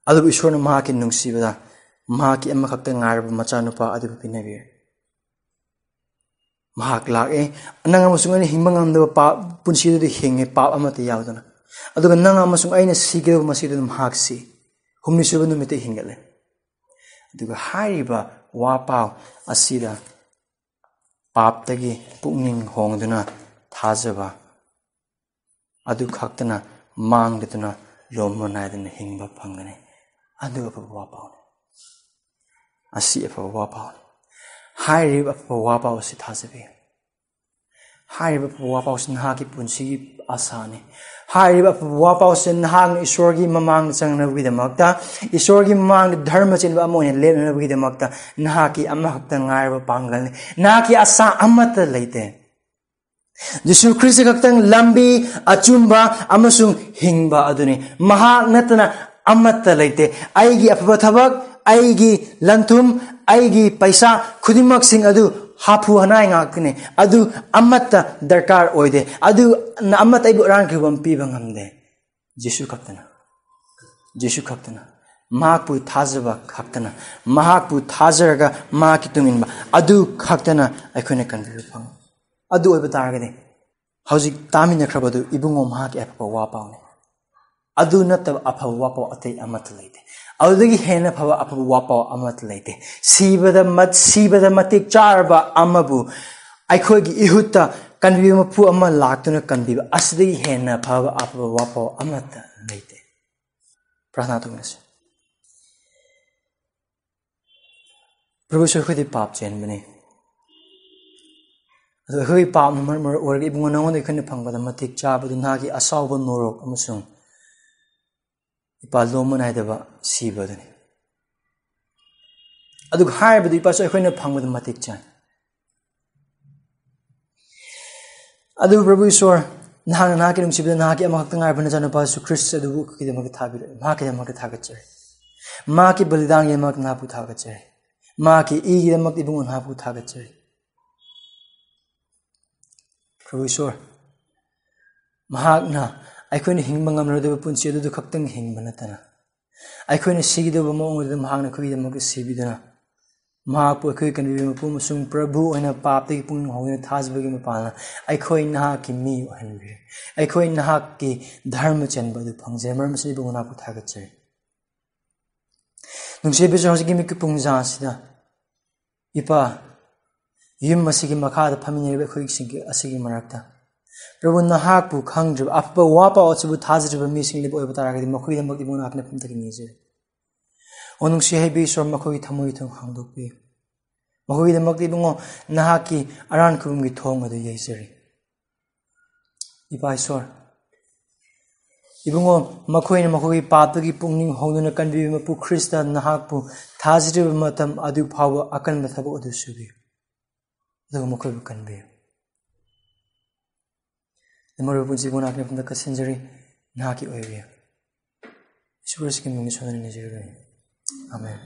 ꯑꯗꯨꯕꯨ ꯏꯁꯣꯔꯅ ꯃꯍꯥꯛꯀꯤ ꯅꯨꯡꯁꯤꯕꯗ ꯃꯍꯥꯛꯀꯤ ꯑꯃꯈꯛꯇ ꯉꯥꯏꯔꯕ ꯃꯆꯥꯅꯨꯄꯥ ꯑꯗꯨꯕꯨ ꯄꯤꯅꯕꯤꯔꯦ ꯃꯍꯥꯛ ꯂꯥꯛꯑꯦ ꯅꯪ ꯑꯃꯁꯨꯡ ꯑꯩꯅ ꯍꯤꯡꯕ ꯉꯝꯗꯕ ꯄꯥꯞ ꯄꯨꯟꯁꯤꯗꯨꯗ ꯍꯤꯡꯉꯦ ꯄꯥꯞ ꯑꯃꯠꯇ ꯌꯥꯎꯗꯅ ꯑꯗꯨꯒ ꯅꯪ ꯑꯃꯁꯨꯡ ꯑꯩꯅ ꯁꯤꯒꯗꯕ ꯃꯁꯤꯗꯨꯅ ꯃꯍꯥꯛ ꯁꯤ ꯍꯨꯝꯅꯤ ꯁꯨꯕ ꯅꯨꯃꯤꯠꯇ ꯍꯤꯡꯒꯠꯂꯦ ꯑꯗꯨꯒ ꯍꯥꯏꯔꯤꯕ ꯋꯥ ꯄꯥꯎ ꯑꯁꯤꯗ ꯄꯥꯞꯇꯒꯤ ꯄꯨꯛꯅꯤꯡ ꯍꯣꯡꯗꯨꯅ ꯊꯥꯖꯕ ꯑꯗꯨ ꯈꯛꯇꯅ ꯃꯥꯡꯗꯗꯨꯅ ꯂꯣꯝꯕ ꯅꯥꯏꯗꯅ ꯍꯤꯡꯕ ꯐꯪꯒꯅꯤ ꯑꯗꯨ ꯑꯐꯕ ꯋꯥ ꯄꯥꯎꯅꯤ ꯑꯁꯤ ꯑꯐꯕ ꯋꯥ ꯄꯥꯎꯅꯤ ꯍꯥꯏꯔꯤꯕ ꯑꯐꯕ ꯋꯥ ꯄꯥꯎ ꯑꯁꯤ ꯊꯥꯖꯕꯤꯌꯨ ꯍꯥꯏꯔꯤꯕ ꯑꯐꯕ ꯋꯥ ꯄꯥꯎꯁꯤ ꯅꯍꯥꯛꯀꯤ ꯄꯨꯟꯁꯤꯒꯤ ꯑꯁꯥꯅꯤ ꯍꯥꯏꯔꯤꯕ ꯑꯐꯕ ꯋꯥꯄꯥꯎꯁꯦ ꯅꯍꯥꯛꯅ ꯏꯁꯣꯔꯒꯤ ꯃꯃꯥꯡꯗ ꯆꯪꯅꯕꯒꯤꯗꯃꯛꯇ ꯏꯁꯣꯔꯒꯤ ꯃꯃꯥꯡꯗ ꯙꯔꯃ ꯆꯦꯟꯕ ꯑꯃ ꯑꯣꯏꯅ ꯂꯦꯞꯅꯕꯒꯤꯗꯃꯛꯇ ꯅꯍꯥꯛꯀꯤ ꯑꯃꯈꯛꯇ ꯉꯥꯏꯔꯕ ꯄꯥꯡꯒꯜꯅꯤ ꯅꯍꯥꯛꯀꯤ ꯑꯁꯥ ꯑꯃꯠꯇ ꯂꯩꯇꯦ ꯖꯤꯁꯨ ꯈ꯭ꯔꯤꯁꯇ ꯈꯛꯇꯪ ꯂꯝꯕꯤ ꯑꯆꯨꯝꯕ ꯑꯃꯁꯨꯡ ꯍꯤꯡꯕ ꯑꯗꯨꯅꯤ ꯃꯍꯥꯛ ꯅꯠꯇꯅ ꯑꯃꯠꯇ ꯂꯩꯇꯦ ꯑꯩꯒꯤ ꯑꯐꯕ ꯊꯕꯛ ꯑꯩꯒꯤ ꯂꯟꯊꯨꯝ ꯑꯩꯒꯤ ꯄꯩꯁꯥ ꯈꯨꯗꯤꯡꯃꯛꯁꯤꯡ ꯑꯗꯨ ꯍꯥꯐꯨ ꯍꯅꯥꯏ ꯉꯥꯛꯇꯅꯤ ꯑꯗꯨ ꯑꯃꯠꯇ ꯗꯔꯀꯥꯔ ꯑꯣꯏꯗꯦ ꯑꯗꯨ ꯑꯃꯠꯇ ꯑꯩꯕꯨ ꯑꯔꯥꯟꯈꯤꯕ ꯑꯃ ꯄꯤꯕ ꯉꯝꯗꯦ ꯖꯤꯁꯨ ꯈꯛꯇꯅ ꯖꯤꯁꯨ ꯈꯛꯇꯅ ꯃꯍꯥꯛꯄꯨ ꯊꯥꯖꯕ ꯈꯛꯇꯅ ꯃꯍꯥꯛꯄꯨ ꯊꯥꯖꯔꯒ ꯃꯍꯥꯛꯀꯤ ꯇꯨꯡꯏꯟꯕ ꯑꯗꯨ ꯈꯛꯇꯅ ꯑꯩꯈꯣꯏꯅ ꯀꯟꯕꯤꯕ ꯐꯪꯏ ꯑꯗꯨ ꯑꯣꯏꯕ ꯇꯥꯔꯒꯗꯤ ꯍꯧꯖꯤꯛ ꯇꯥꯃꯤꯟꯅꯈ꯭ꯔꯕꯗꯨ ꯏꯕꯨꯡꯉꯣ ꯃꯍꯥꯛꯀꯤ ꯑꯐꯕ ꯋꯥ ꯄꯥꯎꯅꯤ ꯑꯗꯨ ꯅꯠꯇꯕ ꯑꯐꯕ ꯋꯥ ꯄꯥꯎ ꯑꯇꯩ ꯑꯃꯠꯇ ꯂꯩꯇꯦ हेन फव अफब वापते सिबद मेक्खोग इहुत कनबी मपूम लातने कनबी असद हेन फव अफब वापते प्रार्थना तुम से प्रभु से खुद पाप चेनबने पाप मर मर इबू नौने फंगद मेक् असाब नौरोक ꯏꯄꯥ ꯂꯣꯝꯕ ꯅꯥꯏꯗꯕ ꯁꯤꯕꯗꯨꯅꯤ ꯑꯗꯨꯒ ꯍꯥꯏꯔꯤꯕꯗꯨ ꯏꯄꯥꯁꯨ ꯑꯩꯈꯣꯏꯅ ꯐꯪꯕꯗ ꯃꯇꯤꯛ ꯆꯥꯏ ꯑꯗꯨꯕꯨ ꯄ꯭ꯔꯚꯨ ꯏꯁꯣꯔ ꯅꯍꯥꯛꯅ ꯅꯍꯥꯛꯀꯤ ꯅꯨꯡꯁꯤꯕꯗ ꯅꯍꯥꯛꯀꯤ ꯑꯃꯈꯛꯇ ꯉꯥꯏꯔꯕ ꯅꯆꯥꯅꯨꯄꯥꯁꯨ ꯈ꯭ꯔꯤꯁ ꯑꯗꯨꯕꯨ ꯑꯩꯈꯣꯏꯒꯤꯗꯃꯛꯇ ꯊꯥꯕꯤꯔꯛꯏ ꯃꯍꯥꯛꯀꯤꯗꯃꯛꯇ ꯊꯥꯒꯠꯆꯔꯤ ꯃꯍꯥꯛꯀꯤ ꯕꯂꯤꯗꯥꯟꯒꯤꯗꯃꯛꯇ ꯅꯍꯥꯛꯄꯨ ꯊꯥꯒꯠꯆꯔꯤ ꯃꯍꯥꯛꯀꯤ ꯏꯒꯤꯗꯃꯛꯇ ꯏꯕꯨꯡꯉꯣ ꯅꯍꯥꯛꯄꯨ ꯊꯥꯒꯠꯆꯔꯤ ꯑꯩꯈꯣꯏꯅ ꯍꯤꯡꯕ ꯉꯝꯂꯣꯏꯗꯕ ꯄꯨꯟꯁꯤ ꯑꯗꯨꯗ ꯈꯛꯇꯪ ꯍꯤꯡꯕ ꯅꯠꯇꯅ ꯑꯩꯈꯣꯏꯅ ꯁꯤꯒꯗꯕ ꯃꯑꯣꯡꯗꯨꯗ ꯃꯍꯥꯛꯅ ꯑꯩꯈꯣꯏꯒꯤꯗꯃꯛꯇ ꯁꯤꯕꯤꯗꯨꯅ ꯃꯍꯥꯛꯄꯨ ꯑꯩꯈꯣꯏ ꯀꯟꯕꯤꯕ ꯃꯄꯨ ꯑꯃꯁꯨꯡ ꯄ꯭ꯔꯚꯨ ꯑꯣꯏꯅ ꯄꯥꯞꯇꯒꯤ ꯄꯨꯛꯅꯤꯡ ꯍꯧꯅ ꯊꯥꯖꯕꯒꯤ ꯃꯄꯥꯟꯅ ꯑꯩꯈꯣꯏ ꯅꯍꯥꯛꯀꯤ ꯃꯤ ꯑꯣꯏꯍꯟꯕꯤꯔꯦ ꯑꯩꯈꯣꯏ ꯅꯍꯥꯛꯀꯤ ꯙꯔꯃ ꯆꯦꯟꯕ ꯑꯗꯨ ꯐꯪꯖꯩ ꯃꯔꯝ ꯑꯁꯤꯕꯨ ꯅꯍꯥꯛꯄꯨ ꯊꯥꯒꯠꯆꯔꯤ ꯅꯨꯡꯁꯤꯕꯤꯁꯨ ꯍꯧꯖꯤꯛꯀꯤ ꯃꯤꯀꯨꯞ ꯄꯨꯡꯖꯥꯁꯤꯗ ꯏꯄꯥ ꯌꯨꯝ ꯑꯁꯤꯒꯤ ꯃꯈꯥꯗ ꯐꯝꯃꯤꯟꯅꯔꯤꯕ ꯑꯩꯈꯣꯏꯁꯤꯡꯒꯤ ꯑꯁꯤꯒꯤ ꯃꯔꯛꯇ 그리고 나하고 강주 아빠 와빠 어찌부 다즈르 미싱립 오이바다라게 먹고이 먹기 뭐나 학네 품다긴 이제 오늘 시해비 서 먹고이 담모이 통 강독비 먹고이 먹기 뭐 나하기 아란 그분기 통어도 예서리 이바이서 이봉어 먹고이 먹고이 바쁘기 뿡닝 홍도는 간비면 부 크리스다 나하고 다즈르 마탐 아두 파워 아칸 마타보 어디수비 그리고 먹고이 간비요 the moral wounds will not be from the Kassandri Naki area. Sure, it's going to be Amen.